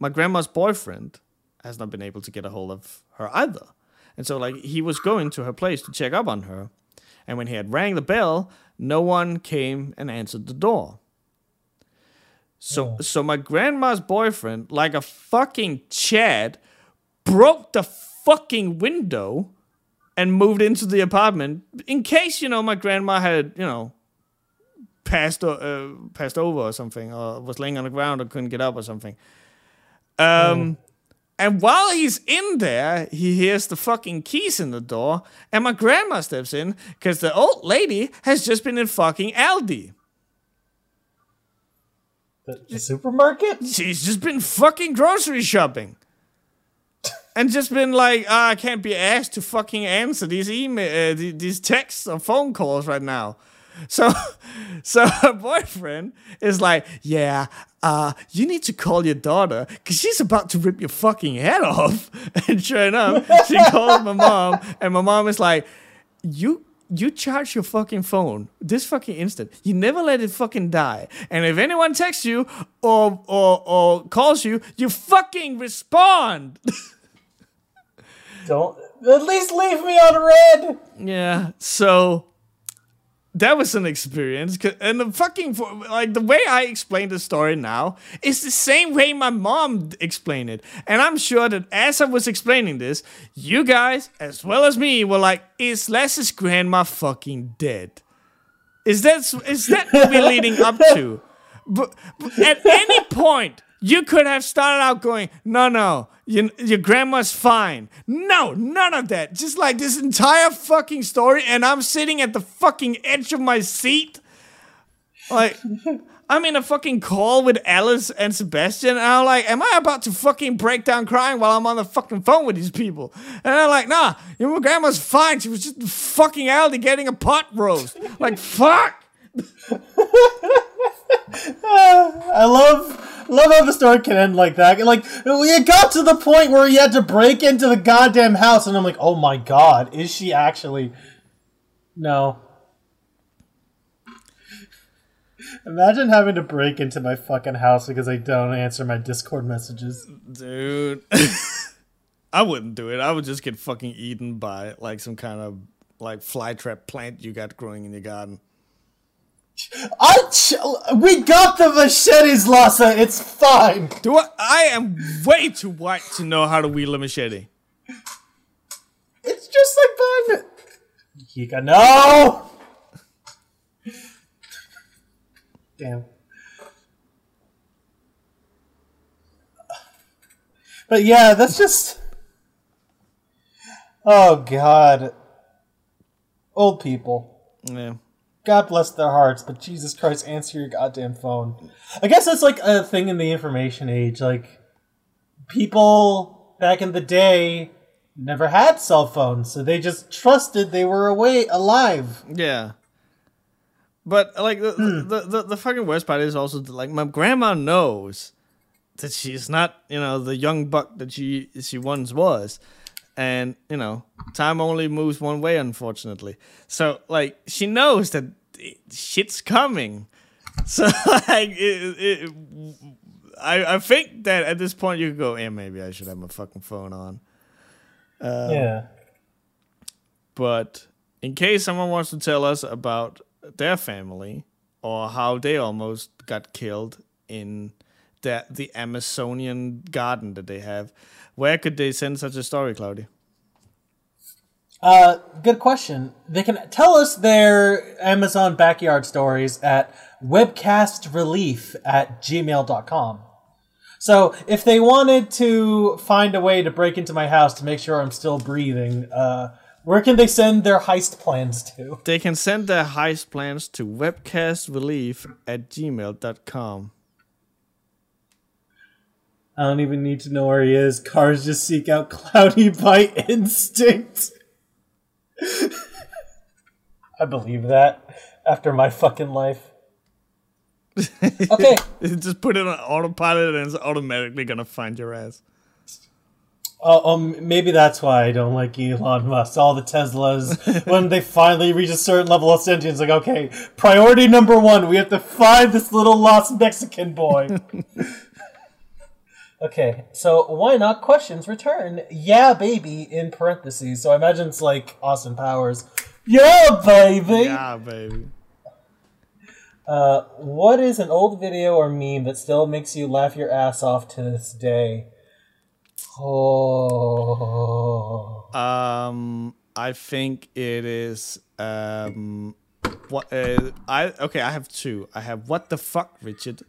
my grandma's boyfriend has not been able to get a hold of her either. And so, like, he was going to her place to check up on her. And when he had rang the bell, no one came and answered the door. So, Oh. so my grandma's boyfriend, like a fucking Chad, broke the fucking window and moved into the apartment in case you know my grandma had you know passed uh, passed over or something or was laying on the ground or couldn't get up or something. Um, and while he's in there, he hears the fucking keys in the door, and my grandma steps in because the old lady has just been in fucking Aldi. The, the supermarket? She's just been fucking grocery shopping. And just been like, "Ah, I can't be asked to fucking answer these email, uh, these texts or phone calls right now. So, so her boyfriend is like, yeah, uh, you need to call your daughter because she's about to rip your fucking head off. And sure enough, she calls my mom, and my mom is like, you you charge your fucking phone this fucking instant. You never let it fucking die. And if anyone texts you or or or calls you, you fucking respond. Don't. At least leave me on red! yeah. So that was an experience. And the fucking like the way I explain the story now is the same way my mom explained it. And I'm sure that as I was explaining this, you guys as well as me were like, "Is Les's grandma fucking dead?" Is that is that what we're leading up to? But, but at any point, you could have started out going, "No, no, you, your grandma's fine." No, none of that. Just like this entire fucking story, and I'm sitting at the fucking edge of my seat, like. I'm in a fucking call with Alice and Sebastian, and I'm like, am I about to fucking break down crying while I'm on the fucking phone with these people? And I'm like, nah, your grandma's fine. She was just fucking Aldi getting a pot roast. Like, fuck. I love love how the story can end like that. Like it got to the point where he had to break into the goddamn house, and I'm like, oh my god, is she actually? No. Imagine having to break into my fucking house because I don't answer my Discord messages. Dude. I wouldn't do it. I would just get fucking eaten by like some kind of like flytrap plant you got growing in your garden. I ch- we got the machetes, Lassa. It's fine. Do I? I am way too white to know how to wield a machete. It's just like that. Yika, no. Damn. But yeah, that's just. Oh God. Old people. Yeah. God bless their hearts, but Jesus Christ, answer your goddamn phone. I guess that's like a thing in the information age. Like, people back in the day never had cell phones, so they just trusted they were away alive. Yeah. But like the, hmm. the, the the fucking worst part is also that, like my grandma knows that she's not you know the young buck that she she once was, and you know time only moves one way unfortunately. So like she knows that shit's coming. So like it, it, I I think that at this point you could go, yeah, maybe I should have my fucking phone on. Um, yeah. But in case someone wants to tell us about their family or how they almost got killed in that the Amazonian garden that they have, where could they send such a story, Claudia? Uh, good question. They can tell us their Amazon backyard stories at webcastrelief at gmail.com. So if they wanted to find a way to break into my house to make sure I'm still breathing, uh, where can they send their heist plans to? They can send their heist plans to webcastrelief at gmail.com. I don't even need to know where he is. Cars just seek out Cloudy by instinct. I believe that after my fucking life. Okay. Just put it on autopilot and it's automatically gonna find your ass. Uh, um, maybe that's why I don't like Elon Musk. All the Teslas, when they finally reach a certain level of sentience, like, okay, priority number one, we have to find this little lost Mexican boy. Okay, so why not questions return? Yeah, baby, in parentheses. So I imagine it's like Austin Powers. Yeah, baby! Yeah, baby. Uh, what is an old video or meme that still makes you laugh your ass off to this day? Oh. Um, I think it is um, what uh, I okay. I have two. I have what the fuck, Richard.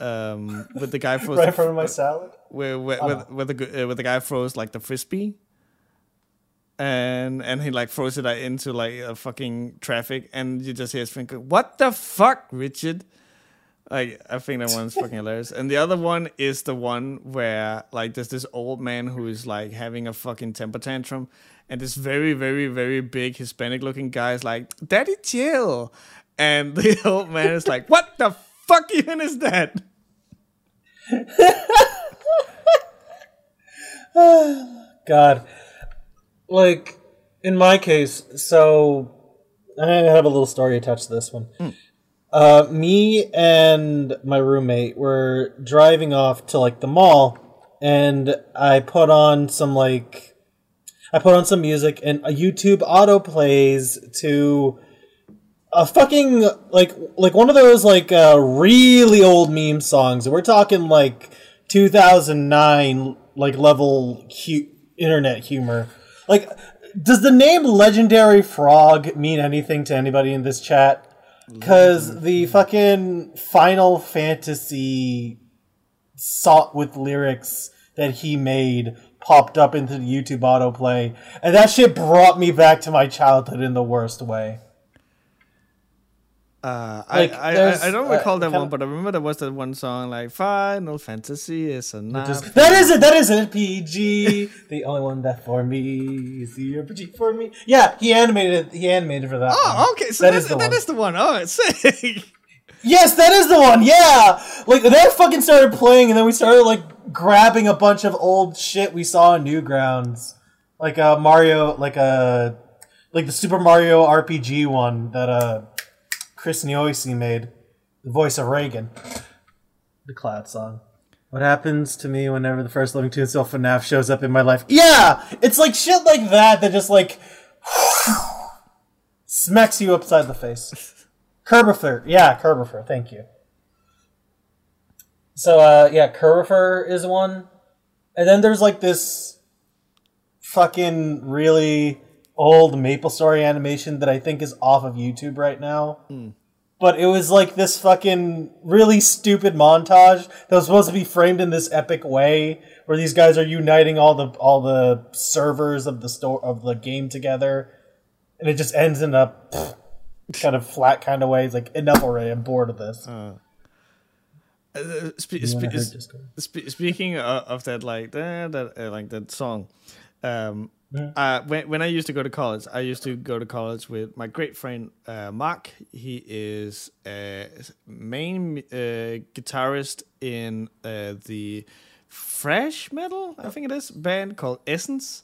Um, with the guy froze right the in front of my salad? where where, where, where the gu- uh, where the guy throws like the frisbee, and and he like throws it into like a fucking traffic, and you just hear his friend go, "What the fuck, Richard?" Like I think that one's fucking hilarious. And the other one is the one where like there's this old man who is like having a fucking temper tantrum, and this very very very big Hispanic looking guy is like, "Daddy, chill," and the old man is like, "What the fuck even is that?" God. Like, in my case, so I have a little story attached to this one. Uh, me and my roommate were driving off to like the mall, and I put on some like, I put on some music, and a YouTube auto plays to a fucking like like one of those like uh, really old meme songs. We're talking like 2009 like level hu- internet humor. Like, does the name Legendary Frog mean anything to anybody in this chat? Because the fucking Final Fantasy sought with lyrics that he made popped up into the YouTube autoplay, and that shit brought me back to my childhood in the worst way. Uh, Like, I, I, I, I don't uh, recall that kinda- one, but I remember there was that one song like Final Fantasy is a nice. Just, that is it. That is it. PG. the only one that for me is the RPG for me. Yeah, he animated. it. He animated for that. one. Oh, okay. So That that is is the that one. is the one. Oh, it's sick. Yes, that is the one. Yeah, like that fucking started playing, and then we started like grabbing a bunch of old shit we saw in Newgrounds, like uh Mario, like uh like the Super Mario RPG one that uh Chris Niosi made, the voice of Reagan, the Cloud song. What happens to me whenever the first Living Tombstone FNAF shows up in my life? Yeah, it's like shit like that that just like smacks you upside the face. Kirbopher, yeah, Kirbopher. Thank you. So, uh, yeah, Kirbopher is one, and then there's like this fucking really old Maple Story animation that I think is off of YouTube right now. But it was like this fucking really stupid montage that was supposed to be framed in this epic way, where these guys are uniting all the all the servers of the store of the game together, and it just ends in a kind of flat kind of way. It's like enough already. I'm bored of this. Uh, spe- spe- spe- speaking of, of that, like that, that uh, like that song. Um, uh, when when I used to go to college, I used to go to college with my great friend uh, Mark. He is a main uh, guitarist in uh, the fresh metal, I think it is, band called Essence,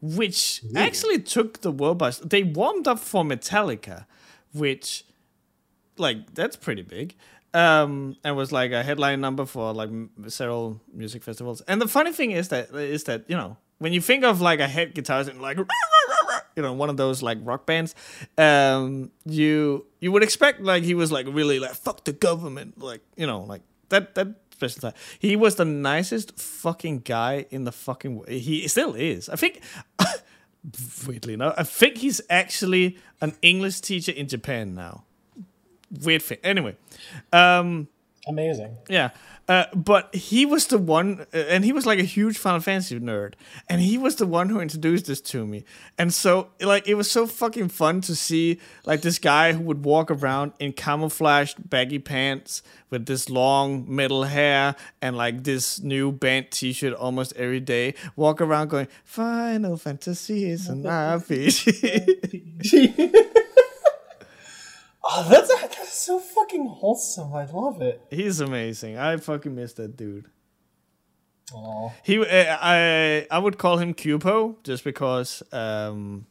which actually took the world by. They warmed up for Metallica, which like that's pretty big um and was like a headline number for like several music festivals and the funny thing is that is that you know when you think of like a head guitarist and like you know one of those like rock bands um you you would expect like he was like really like fuck the government like you know like that that special time he was the nicest fucking guy in the fucking w- he still is. I think weirdly enough i think he's actually an english teacher in japan now. Weird thing. Anyway, um, Amazing. Yeah. Uh, but he was the one, uh, and he was like a huge Final Fantasy nerd, and he was the one who introduced this to me. And so, like, it was so fucking fun to see, like, this guy who would walk around in camouflaged baggy pants with this long metal hair and, like, this new band t shirt almost every day, walk around going, Final Fantasy is an RPG. Oh, that's, that's so fucking wholesome. I love it. He's amazing. I fucking miss that dude. Aww. He, uh, I, I would call him Kupo just because, um,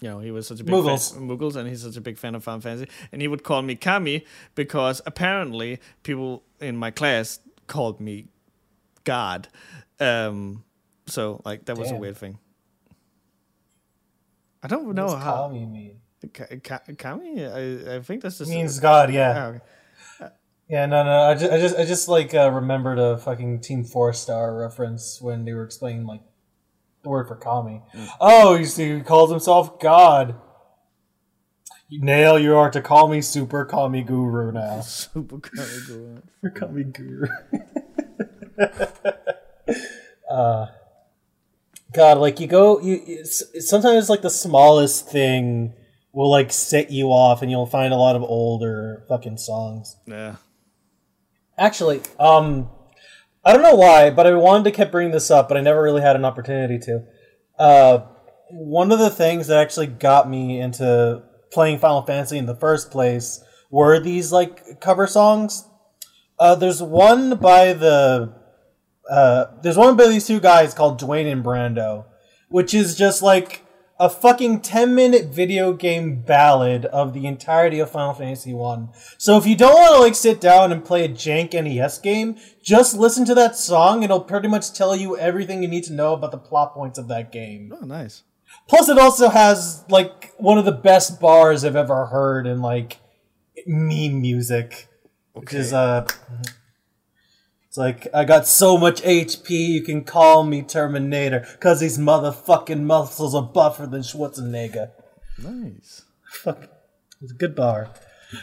you know, he was such a big Moogles. fan Moogles, and he's such a big fan of Final Fantasy. And he would call me Kami because apparently people in my class called me God. Um, so like that was a weird thing. I don't What know does how Kami mean? Ka- Ka- Kami. I, I think that's just means God, yeah. Ah, okay. Yeah, no, no. I just, I just, I just like uh, remembered a fucking Team Four Star reference when they were explaining like the word for Kami. Oh, you see, he calls himself God. Nail, you are to call me Super Kami Guru now. Super Kami Guru. Super Kami Guru. uh, God, like you go, you it's, it's sometimes like the smallest thing will like set you off, and you'll find a lot of older fucking songs. Yeah. Actually, um, I don't know why, but I wanted to keep bringing this up, but I never really had an opportunity to. Uh, one of the things that actually got me into playing Final Fantasy in the first place were these like cover songs. Uh, there's one by the uh, there's one by these two guys called Dwayne and Brando, which is just like a fucking 10 minute video game ballad of the entirety of Final Fantasy 1. So if you don't want to like sit down and play a jank NES game, just listen to that song. It'll pretty much tell you everything you need to know about the plot points of that game. Oh, nice. Plus it also has like one of the best bars I've ever heard in like meme music. Which is uh it's like I got so much HP you can call me Terminator cuz these motherfucking muscles are buffer than Schwarzenegger. Nice. Fuck. It's a good bar.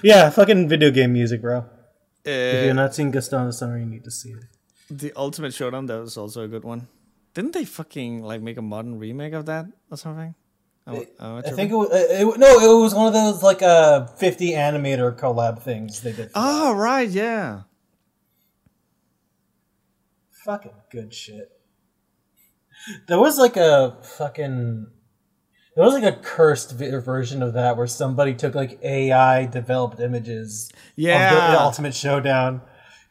Yeah, fucking video game music, bro. If you're Uh, not seeing Gaston the Summer, you need to see it. the Ultimate Showdown, that was also a good one. Didn't they fucking like make a modern remake of that or something? Oh, oh, I think it was it, no, it was one of those like uh 50 animator collab things they did. Oh right, yeah. Fucking good shit. There was like a fucking there was like a cursed version of that where somebody took like AI developed images of the, Yeah. the Ultimate Showdown.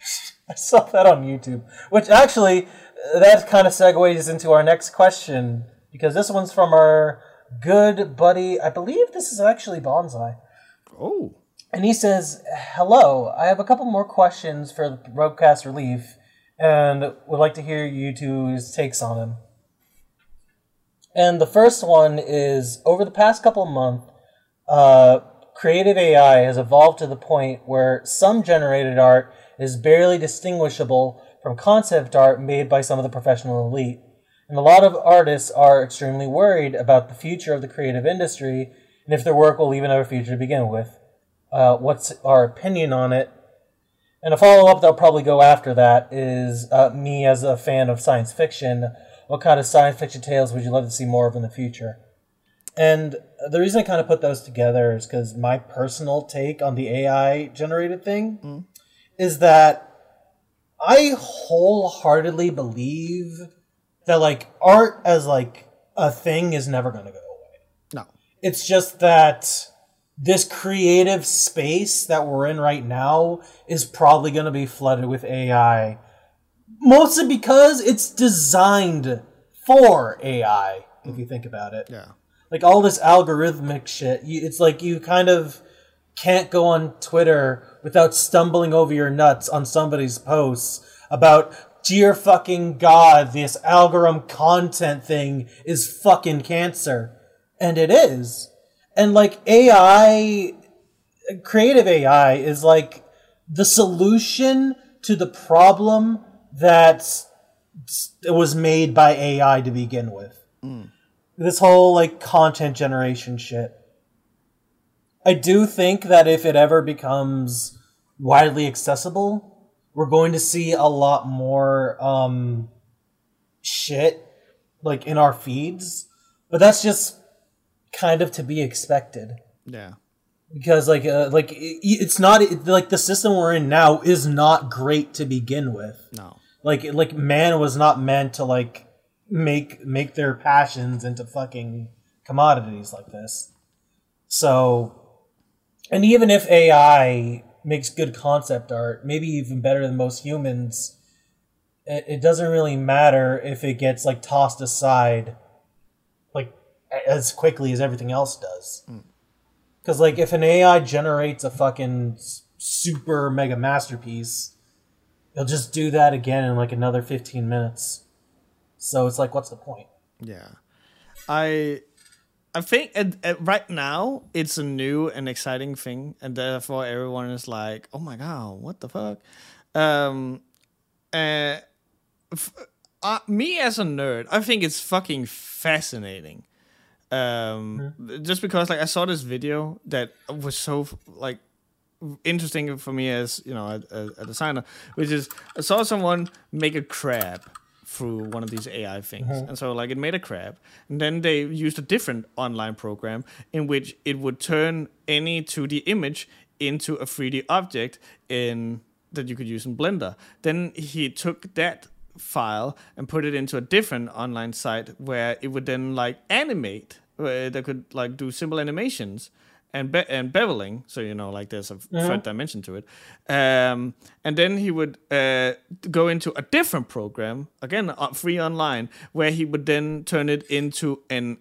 I saw that on YouTube, which actually that kind of segues into our next question because this one's from our good buddy. I believe this is actually Bonsai. Oh. And he says, Hello, I have a couple more questions for the broadcast relief and would like to hear you two's takes on them. And the first one is Over the past couple of months, uh, creative AI has evolved to the point where some generated art is barely distinguishable from concept art made by some of the professional elite. And a lot of artists are extremely worried about the future of the creative industry and if their work will even have a future to begin with uh, what's our opinion on it. And a follow up that'll probably go after that is uh, me as a fan of science fiction. What kind of science fiction tales would you love to see more of in the future? And the reason I kind of put those together is because my personal take on the AI generated thing is that I wholeheartedly believe that like art as like a thing is never going to go away. No. It's just that this creative space that we're in right now is probably going to be flooded with AI. Mostly because it's designed for AI, if you think about it. Yeah. Like all this algorithmic shit, you, it's like you kind of can't go on Twitter without stumbling over your nuts on somebody's posts about dear fucking god, this algorithm content thing is fucking cancer. And it is. And like AI, creative AI is like the solution to the problem that was made by AI to begin with. This whole like content generation shit. I do think that if it ever becomes widely accessible, we're going to see a lot more um, shit like in our feeds. But that's just kind of to be expected Yeah. because like uh, like it's not like the system we're in now is not great to begin with. No. Like like man was not meant to like make make their passions into fucking commodities like this. So and even if AI makes good concept art, maybe even better than most humans, it, it doesn't really matter if it gets like tossed aside as quickly as everything else does. Because like if an AI generates a fucking super mega masterpiece, it'll just do that again in like another fifteen minutes. So it's like, what's the point? Yeah, I I think at, at right now it's a new and exciting thing, and therefore everyone is like, "Oh my god, what the fuck?" Um, uh, f- uh, me as a nerd, I think it's fucking fascinating. Um, just because like I saw this video that was so like interesting for me as you know a, a, a designer, which is I saw someone make a crab through one of these AI things, and so like it made a crab, and then they used a different online program in which it would turn any 2D image into a 3D object in that you could use in Blender. Then he took that file and put it into a different online site where it would then like animate where they could like do simple animations and be- and beveling so you know like there's a third dimension to it. Um, and then he would uh, go into a different program again uh, free online where he would then turn it into an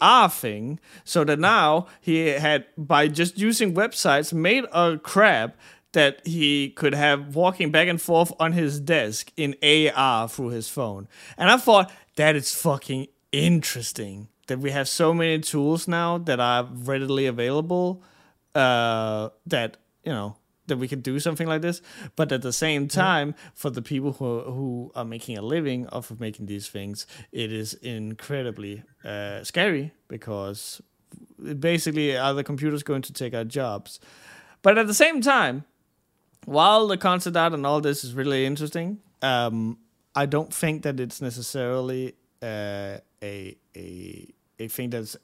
AR thing so that now he had by just using websites made a crab that he could have walking back and forth on his desk in AR through his phone. And I thought that is fucking interesting that we have so many tools now that are readily available uh, that, you know, that we could do something like this. But at the same time, for the people who, who are making a living off of making these things, it is incredibly uh, scary because basically are the computers going to take our jobs? But at the same time, while the concept art and all this is really interesting, um, I don't think that it's necessarily uh, a a a thing that's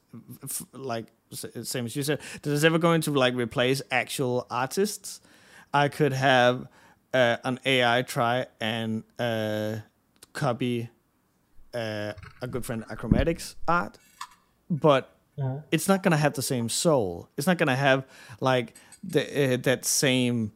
f- like s- same as you said that is ever going to like replace actual artists. I could have uh, an AI try and uh, copy uh, a good friend Acromatics art, but it's not gonna have the same soul. It's not gonna have like the uh, that same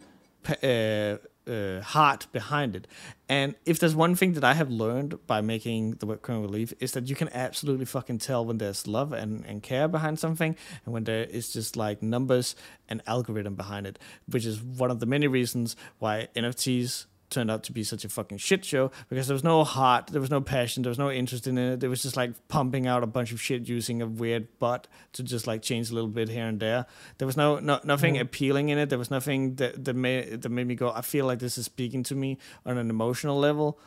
uh, uh, heart behind it. And if there's one thing that I have learned by making the webcomic relief is that you can absolutely fucking tell when there's love and, and care behind something and when there is just like numbers and algorithm behind it, which is one of the many reasons why NFTs turned out to be such a fucking shit show because there was no heart, there was no passion, there was no interest in it. There was just like pumping out a bunch of shit using a weird butt to just like change a little bit here and there. There was no, no nothing appealing in it. There was nothing that that made that made me go, I feel like this is speaking to me on an emotional level.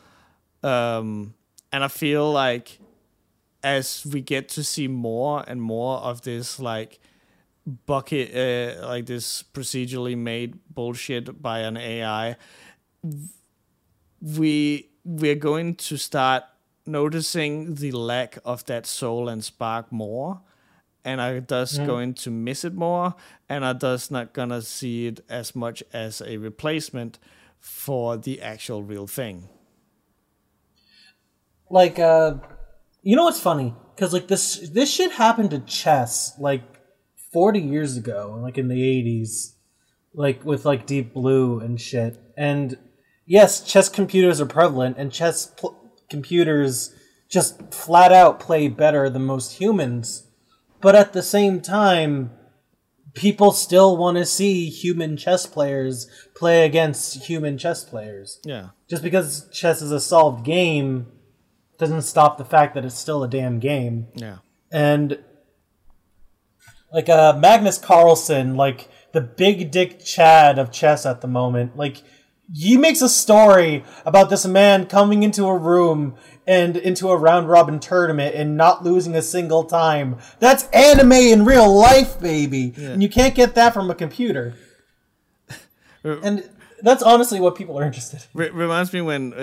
Um, and I feel like as we get to see more and more of this like bucket uh, like this procedurally made bullshit by an AI we we're going to start noticing the lack of that soul and spark more and I thus going to miss it more and I thus not gonna see it as much as a replacement for the actual real thing. Like, uh, you know what's funny? Because like this this shit happened to chess like forty years ago, like in the eighties, like with like Deep Blue and shit. And yes, chess computers are prevalent, and chess pl- computers just flat out play better than most humans. But at the same time, people still want to see human chess players play against human chess players Yeah. just because chess is a solved game doesn't stop the fact that it's still a damn game. Yeah. And like uh Magnus Carlsen, like the big dick Chad of chess at the moment, like he makes a story about this man coming into a room and into a round robin tournament and not losing a single time. That's anime in real life, baby. And you can't get that from a computer. and that's honestly what people are interested. in. reminds me when uh,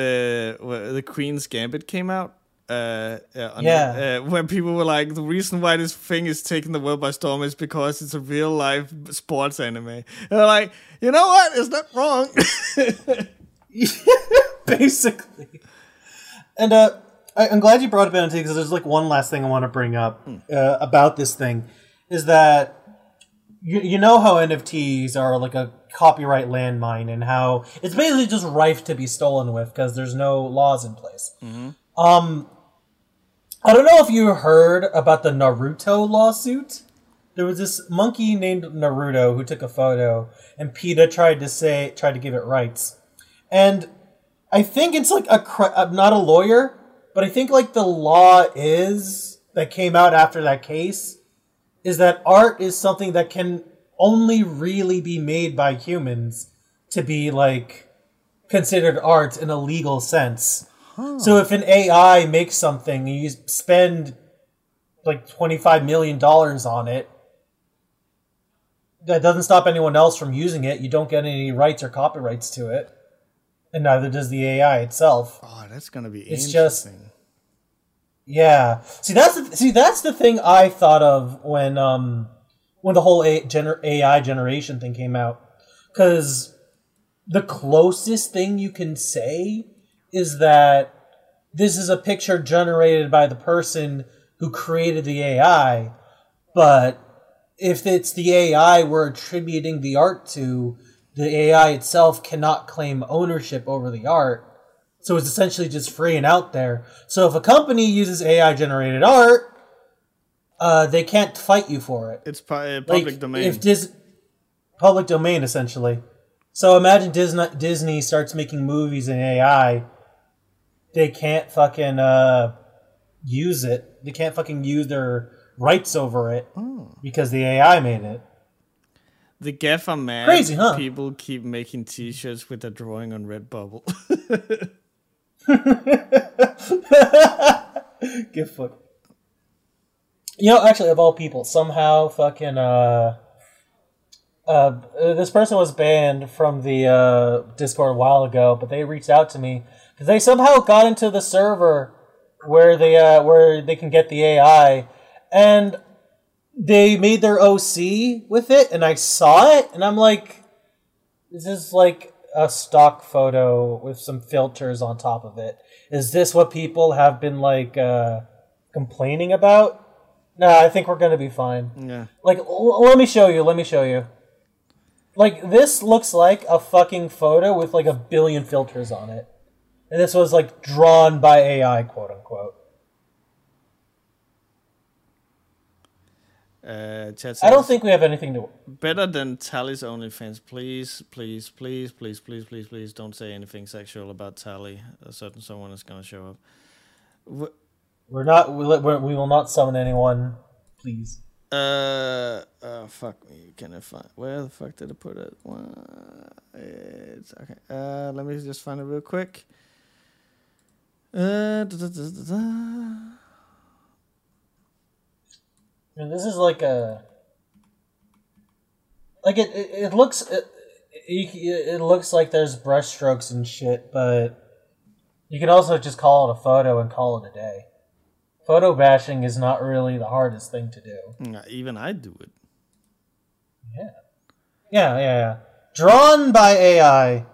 the Queen's Gambit came out. Uh, uh, yeah, uh, when people were like, the reason why this thing is taking the world by storm is because it's a real life sports anime. And they're like, you know what? Is that wrong? Basically. And uh, I, am glad you brought up NFT because there's like one last thing I want to bring up uh, about this thing is that you, you know how NFTs are like a copyright landmine and how it's basically just rife to be stolen with because there's no laws in place. Mm-hmm. Um, I don't know if you heard about the Naruto lawsuit. There was this monkey named Naruto who took a photo, and PETA tried to say tried to give it rights, and I think it's like a I'm uh, not a lawyer, but I think like the law is that came out after that case is that art is something that can only really be made by humans to be like considered art in a legal sense. Huh. So if an AI makes something, and you spend like $25 million on it, that doesn't stop anyone else from using it. You don't get any rights or copyrights to it. And neither does the AI itself. Oh, that's going to be it's just yeah. See, that's the, see that's the thing I thought of when um when the whole A- gener- AI generation thing came out, because the closest thing you can say is that this is a picture generated by the person who created the AI, but if it's the AI we're attributing the art to, the AI itself cannot claim ownership over the art so it's essentially just free and out there. So if a company uses AI generated art, uh, they can't fight you for it. It's pu- public like, domain. If Dis- public domain essentially. So imagine Disney starts making movies in AI. They can't fucking uh, use it. They can't fucking use their rights over it oh. because the AI made it. The Gaffer man. Crazy, huh? People keep making T-shirts with a drawing on Redbubble. Give fuck. You know, actually, of all people, somehow fucking uh, uh, this person was banned from the uh, Discord a while ago, but they reached out to me they somehow got into the server where they uh, where they can get the AI, and they made their OC with it, and I saw it, and I'm like, this is like a stock photo with some filters on top of it. Is this what people have been like uh, complaining about? No, I think we're gonna be fine. Yeah. Like, l- let me show you. Let me show you. Like, this looks like a fucking photo with like a billion filters on it, and this was like drawn by AI, quote unquote. Uh, says, I don't think we have anything to. Better than Tally's OnlyFans. Please, please, please, please, please, please, please don't say anything sexual about Tally. A certain someone is going to show up. What? We're not. We, we will not summon anyone. Please. Uh, uh, fuck me. Can I find where the fuck did I put it? It's okay. Uh, let me just find it real quick. Uh, da, da, da, mean, this is like a like it. It, it looks it, it looks like there's brushstrokes and shit, but you can also just call it a photo and call it a day. Photo bashing is not really the hardest thing to do. Even I do it. Yeah. Yeah, yeah, yeah. Drawn by AI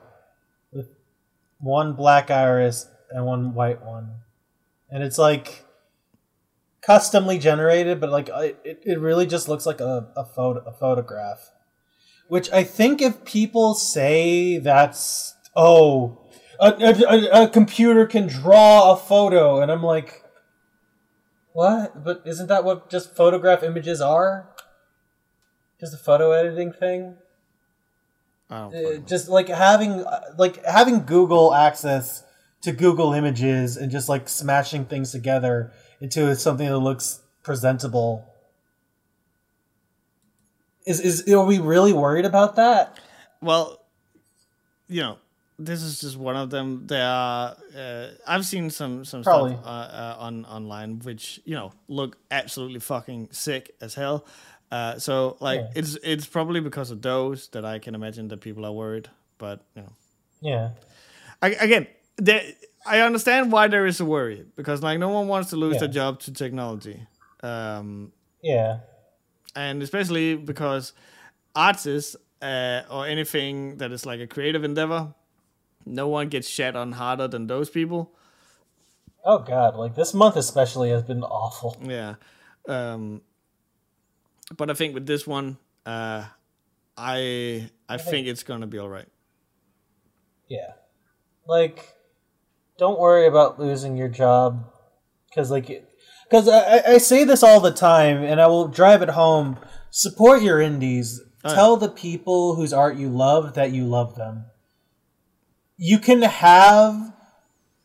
with one black iris and one white one. And it's like customly generated, but like it, it really just looks like a, a photo a photograph. Which I think if people say that's oh a, a, a computer can draw a photo, and I'm like, what? But isn't that what just photograph images are? Just a photo editing thing. Uh, just like having like having Google access to Google Images and just like smashing things together into something that looks presentable. Is is are we really worried about that? Well, you know, this is just one of them. There are uh, I've seen some some Probably. stuff uh, uh, on online which you know look absolutely fucking sick as hell. Uh, so like Yeah. it's it's probably because of those that I can imagine that people are worried. But you know, Yeah. I, again, there, I understand why there is a worry because like no one wants to lose Yeah. their job to technology, um, Yeah. and especially because artists uh, or anything that is like a creative endeavor, no one gets shat on harder than those people. Oh god, like this month especially has been awful. Yeah. Um, but I think with this one, uh, I I think it's gonna be all right. Yeah. Like, don't worry about losing your job. Because, like, because I, I- say this all the time, and I will drive it home. Support your indies. Oh, Tell the people whose art you love that you love them. You can have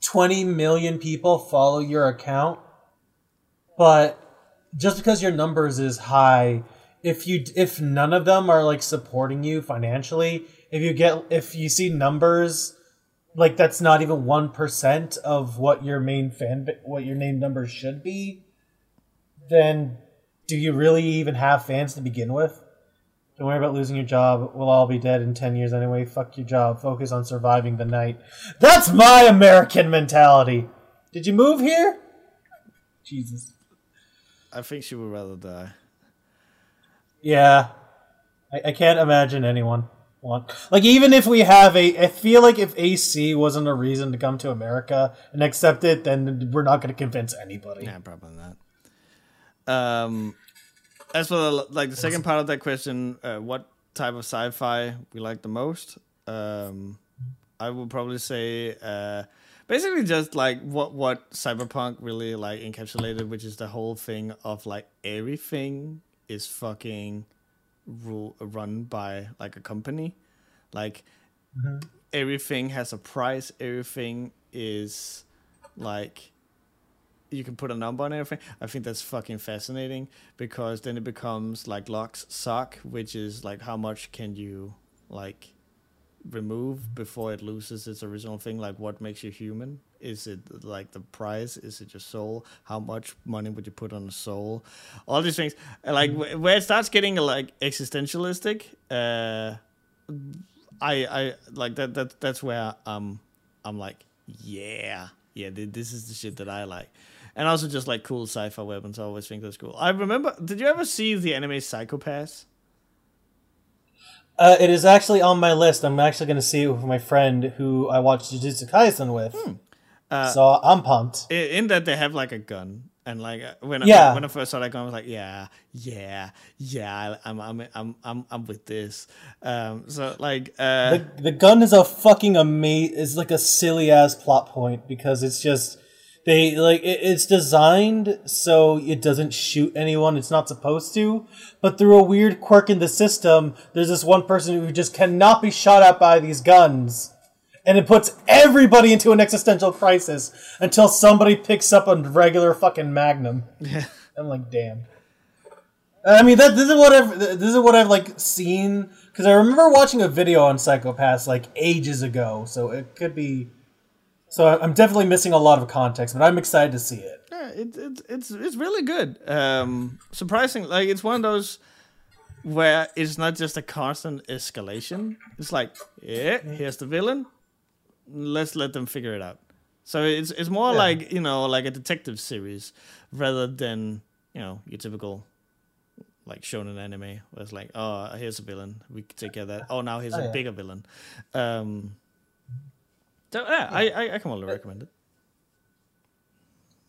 20 million people follow your account, but just because your numbers is high, if you if none of them are like supporting you financially, if you get if you see numbers like that's not even 1% of what your main fan what your name number should be, then do you really even have fans to begin with? Don't worry about losing your job. We'll all be dead in 10 years anyway. Fuck your job. Focus on surviving the night. That's my American mentality. Did you move here? Jesus. I think she would rather die. Yeah. I, I can't imagine anyone want like even if we have a I feel like if AC wasn't a reason to come to America and accept it, then we're not gonna convince anybody. Yeah, probably not. Um, as for the, like the second part of that question, uh, what type of sci-fi we like the most? Um, I would probably say uh, basically just like what what cyberpunk really like encapsulated, which is the whole thing of like everything is fucking ru- run by like a company, like mm-hmm. everything has a price. Everything is like you can put a number on everything. I think that's fucking fascinating because then it becomes like locks sock, which is like how much can you like remove before it loses its original thing? Like what makes you human? Is it like the price? Is it your soul? How much money would you put on a soul? All these things, like wh- where it starts getting like existentialistic. Uh, I I like that that that's where um I'm like yeah yeah this is the shit that I like, and also just like cool sci-fi weapons. I always think that's cool. I remember. Did you ever see the anime Psycho-Pass? Uh, it is actually on my list. I'm actually gonna see it with my friend who I watched Jujutsu Kaisen with. So I'm pumped. In that they have like a gun. And like uh, when I, when I first saw that gun, I was like, yeah, yeah, yeah, I'm I'm I'm I'm I'm with this. Um, so like, uh, The, the gun is a fucking ama- is like a silly ass plot point because it's just they like it, it's designed so it doesn't shoot anyone it's not supposed to but through a weird quirk in the system there's this one person who just cannot be shot at by these guns and it puts everybody into an existential crisis until somebody picks up a regular fucking magnum Yeah. i'm like damn I mean that this is what I've this is what I've like seen because I remember watching a video on Psycho-Pass like ages ago, so it could be. So I'm definitely missing a lot of context, but I'm excited to see it. Yeah, it, it, it's it's really good. Um, surprising, like it's one of those where it's not just a constant escalation. It's like, yeah, here's the villain. Let's let them figure it out. So it's it's more Yeah. like you know like a detective series rather than you know your typical like shonen anime where it's like oh here's a villain we can take care of that oh now here's Oh, a yeah. bigger villain. Um, so yeah, I, I I can only recommend it.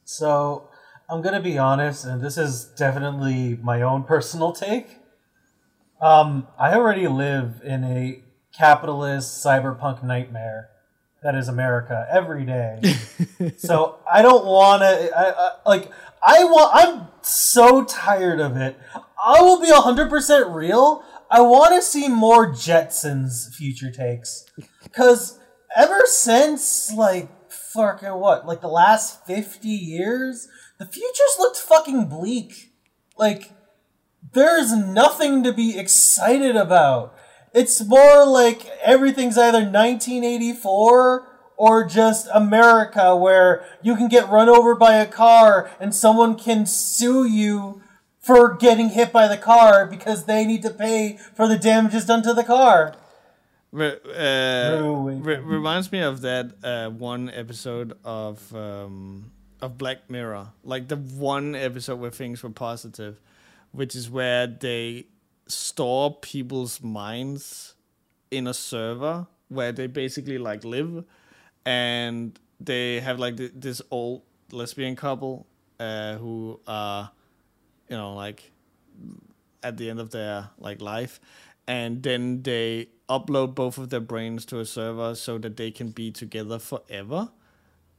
So I'm gonna be honest, and this is definitely my own personal take. Um, I already live in a capitalist cyberpunk nightmare that is America every day. so I don't want to. I, I, like I want. I'm so tired of it. I will be hundred percent real. I want to see more Jetsons future takes, because ever since like fucking what, like the last fifty years, the future's looked fucking bleak. Like there's nothing to be excited about. It's more like everything's either 1984 or just America where you can get run over by a car and someone can sue you for getting hit by the car because they need to pay for the damages done to the car. Re- uh, re- reminds me of that uh, one episode of um, of Black Mirror, like the one episode where things were positive, which is where they store people's minds in a server where they basically like live, and they have like th- this old lesbian couple uh, who are, you know, like at the end of their like life and then they upload both of their brains to a server so that they can be together forever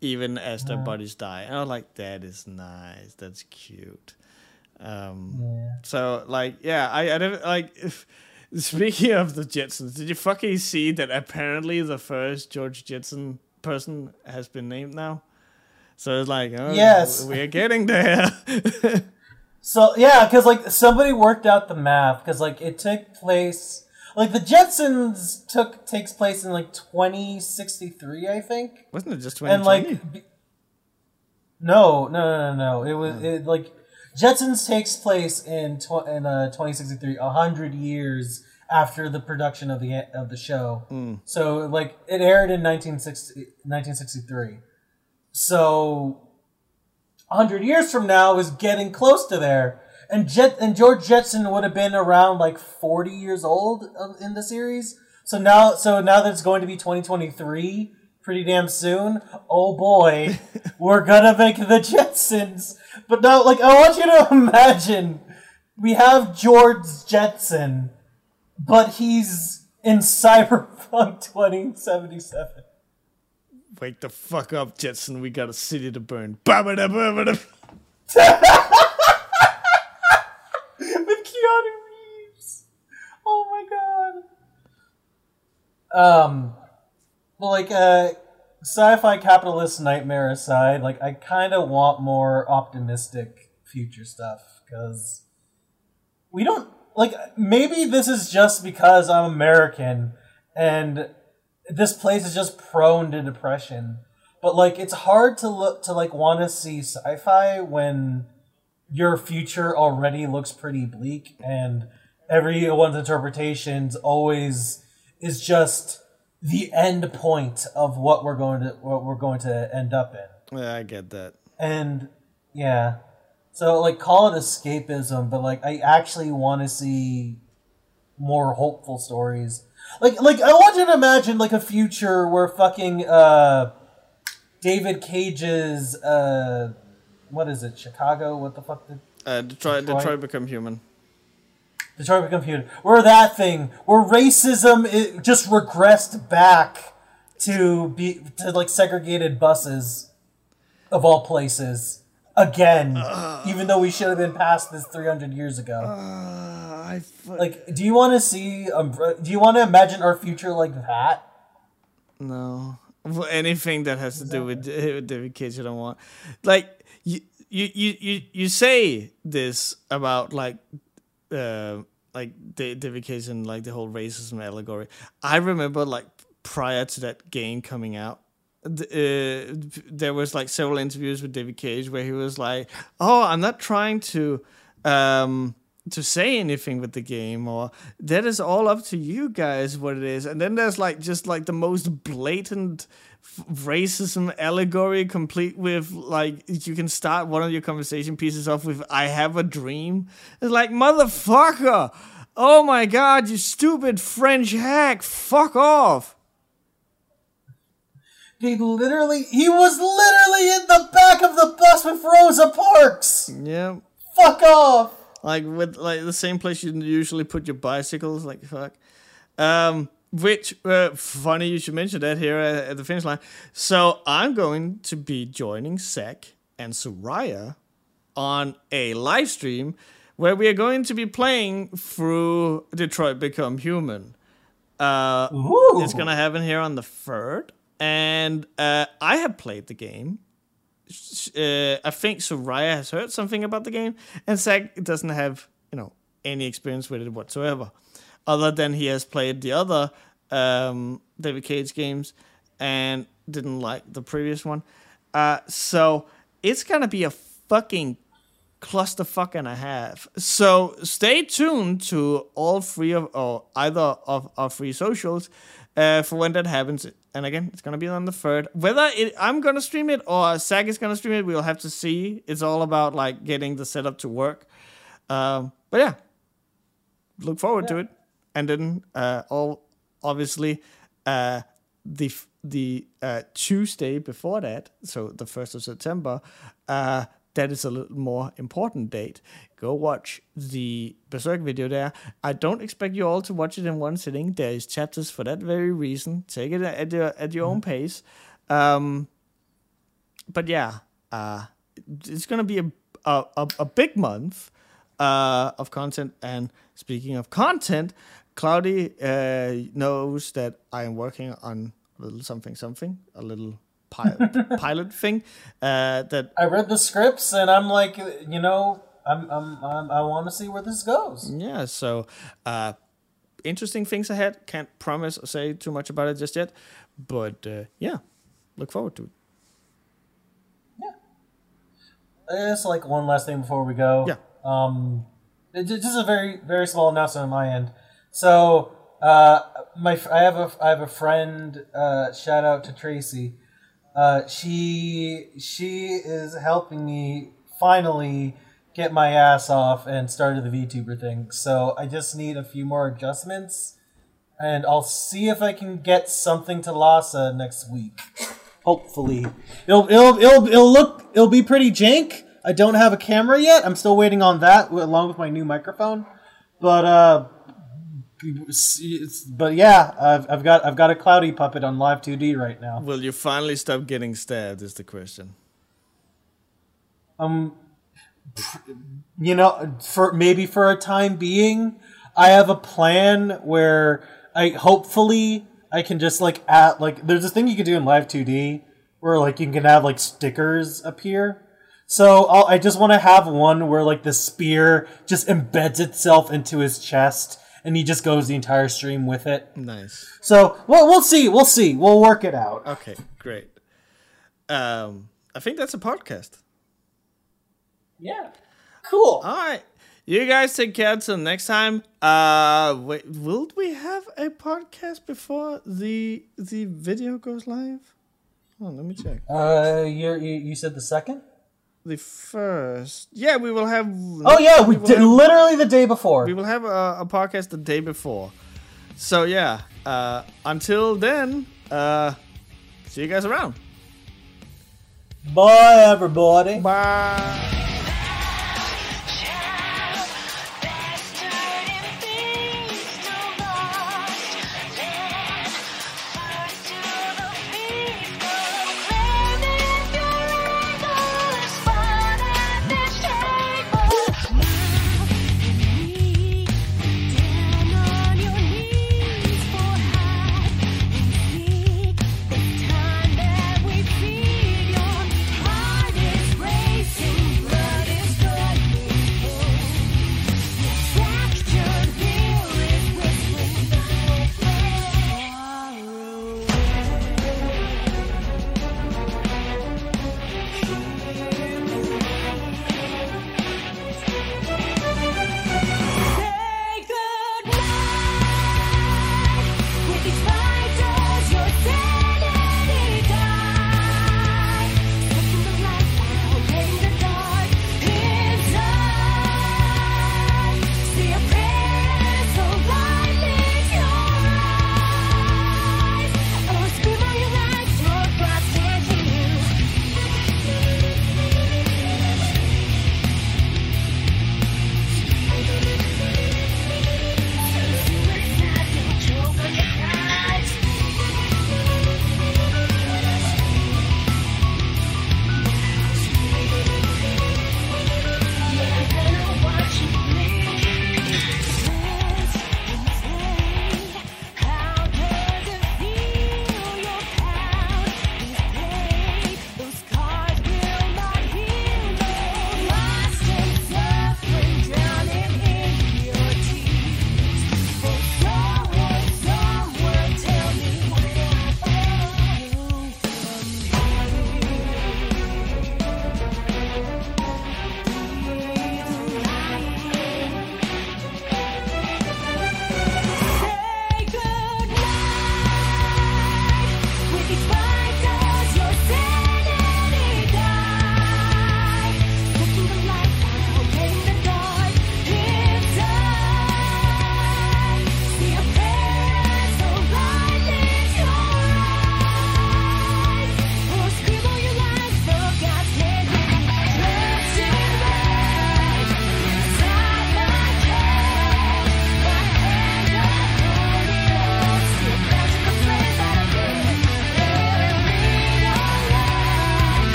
even as their bodies die. And i was like that is nice. That's cute um Yeah. so like yeah i i don't like if speaking of the jetsons did you fucking see that apparently the first george jetson person has been named now so it's like oh Yes. we're getting there So yeah, because like somebody worked out the math because like it took place like the Jetsons took takes place in like 2063, I think. wasn't it just and 2020 like be- no no no no no it was it like jetsons takes place in tw- in uh 2063 a hundred years after the production of the of the show. So like it aired in 1960, 1963 so 100 years from now is getting close to there. And jet and george jetson would have been around like 40 years old of- in the series. So now so now that it's going to be 2023 pretty damn soon oh boy we're gonna make the jetsons but now like i want you to imagine we have george jetson but he's in cyberpunk 2077 Wake the fuck up, Jetson. We got a city to burn. Ba-ba-da-ba-ba-da. with Keanu Reeves. Oh my god. Um, well, like, uh, sci-fi capitalist nightmare aside, like, I kind of want more optimistic future stuff because we don't like. Maybe this is just because I'm American and this place is just prone to depression. But like, it's hard to look to like want to see sci-fi when your future already looks pretty bleak and everyone's interpretations always is just the end point of what we're going to what we're going to end up in Yeah, I get that. and yeah so like call it escapism but like i actually want to see more hopeful stories like like i want you to imagine like a future where fucking uh david cage's uh what is it chicago what the fuck did Uh, Detroit, Detroit. Detroit become human. Detroit Become Human. Where that thing, where racism it just regressed back to be to like segregated buses of all places again, even though we should have been past this three hundred years ago. Uh, I like, do you want to see? Um, do you want to imagine our future like that? no. Well, anything that has to do with, with David Cage, I don't want. Like you, you, you, you, you say this about like, uh, like David Cage and like the whole racism allegory. I remember like prior to that game coming out. Uh, there was like several interviews with David Cage where he was like, "Oh, I'm not trying to um, to say anything with the game, or that is all up to you guys what it is." And then there's like just like the most blatant racism allegory, complete with like you can start one of your conversation pieces off with "I have a dream." It's like motherfucker. Oh my god, you stupid French hack! Fuck off! He literally, he was literally in the back of the bus with Rosa Parks. Yeah, Fuck off. like with like the same place you usually put your bicycles. Like fuck. Um, which uh, funny you should mention that here at, at the finish line. So I'm going to be joining Zach and Soraya on a live stream where we are going to be playing through Detroit Become Human. Uh, Ooh. it's gonna happen here on the third, and uh, I have played the game. Uh, I think Soraya has heard something about the game, and Zach doesn't have you know any experience with it whatsoever, other than he has played the other um, David Cage games and didn't like the previous one. Uh, so it's gonna be a fucking clusterfuck and a half. So stay tuned to all three of or either of our three socials uh, for when that happens. And again, it's gonna be on the third. Whether it, I'm gonna stream it or Zach is gonna stream it, we'll have to see. It's all about like getting the setup to work. Um, but yeah, look forward yeah. to it. And then uh, all obviously uh, the the uh, Tuesday before that, so the first of September, uh, that is a little more important date. Go watch the Berserk video there. I don't expect you all to watch it in one sitting. There is chapters for that very reason. Take it at your at your own mm-hmm. pace. Um, but yeah, uh, it's gonna be a a, a big month uh, of content. And speaking of content, Cloudy uh, knows that I am working on a little something something, a little pilot, pilot thing. Uh, that I read the scripts and I'm like, you know, I'm, I'm, I'm i want to see where this goes. Yeah. So, uh, interesting things ahead. Can't promise or say too much about it just yet, but uh, yeah, look forward to it. Yeah. It's like one last thing before we go. Yeah. Um, just a very very small announcement on my end. So, uh, my I have a I have a friend. Uh, shout out to Tracy uh, she she is helping me finally get my ass off and started the VTuber thing. So I just need a few more adjustments, and I'll see if I can get something to Lhasa next week. Hopefully, it'll it'll it'll it'll look it'll be pretty jank. I don't have a camera yet. I'm still waiting on that along with my new microphone. But uh, but yeah, I've, I've got I've got a cloudy puppet on Live 2D right now. Will you finally stop getting stabbed? Is the question. Um, you know, for maybe for a time being, I have a plan where I hopefully I can just like add like there's a thing you can do in Live 2D where like you can have like stickers appear. So I'll, I just want to have one where like the spear just embeds itself into his chest and he just goes the entire stream with it. Nice. So well, we'll see. We'll see. We'll work it out. Okay, great. Um, I think that's a podcast. Yeah. Cool. All right. You guys take care until next time. Uh, wait, will we have a podcast before the the video goes live? Oh, let me check. Uh, you you said the second the first. Yeah, we will have. Oh yeah, we, we did have, literally the day before. We will have a, a podcast the day before. So yeah, uh, until then, uh, see you guys around. Bye, everybody. Bye.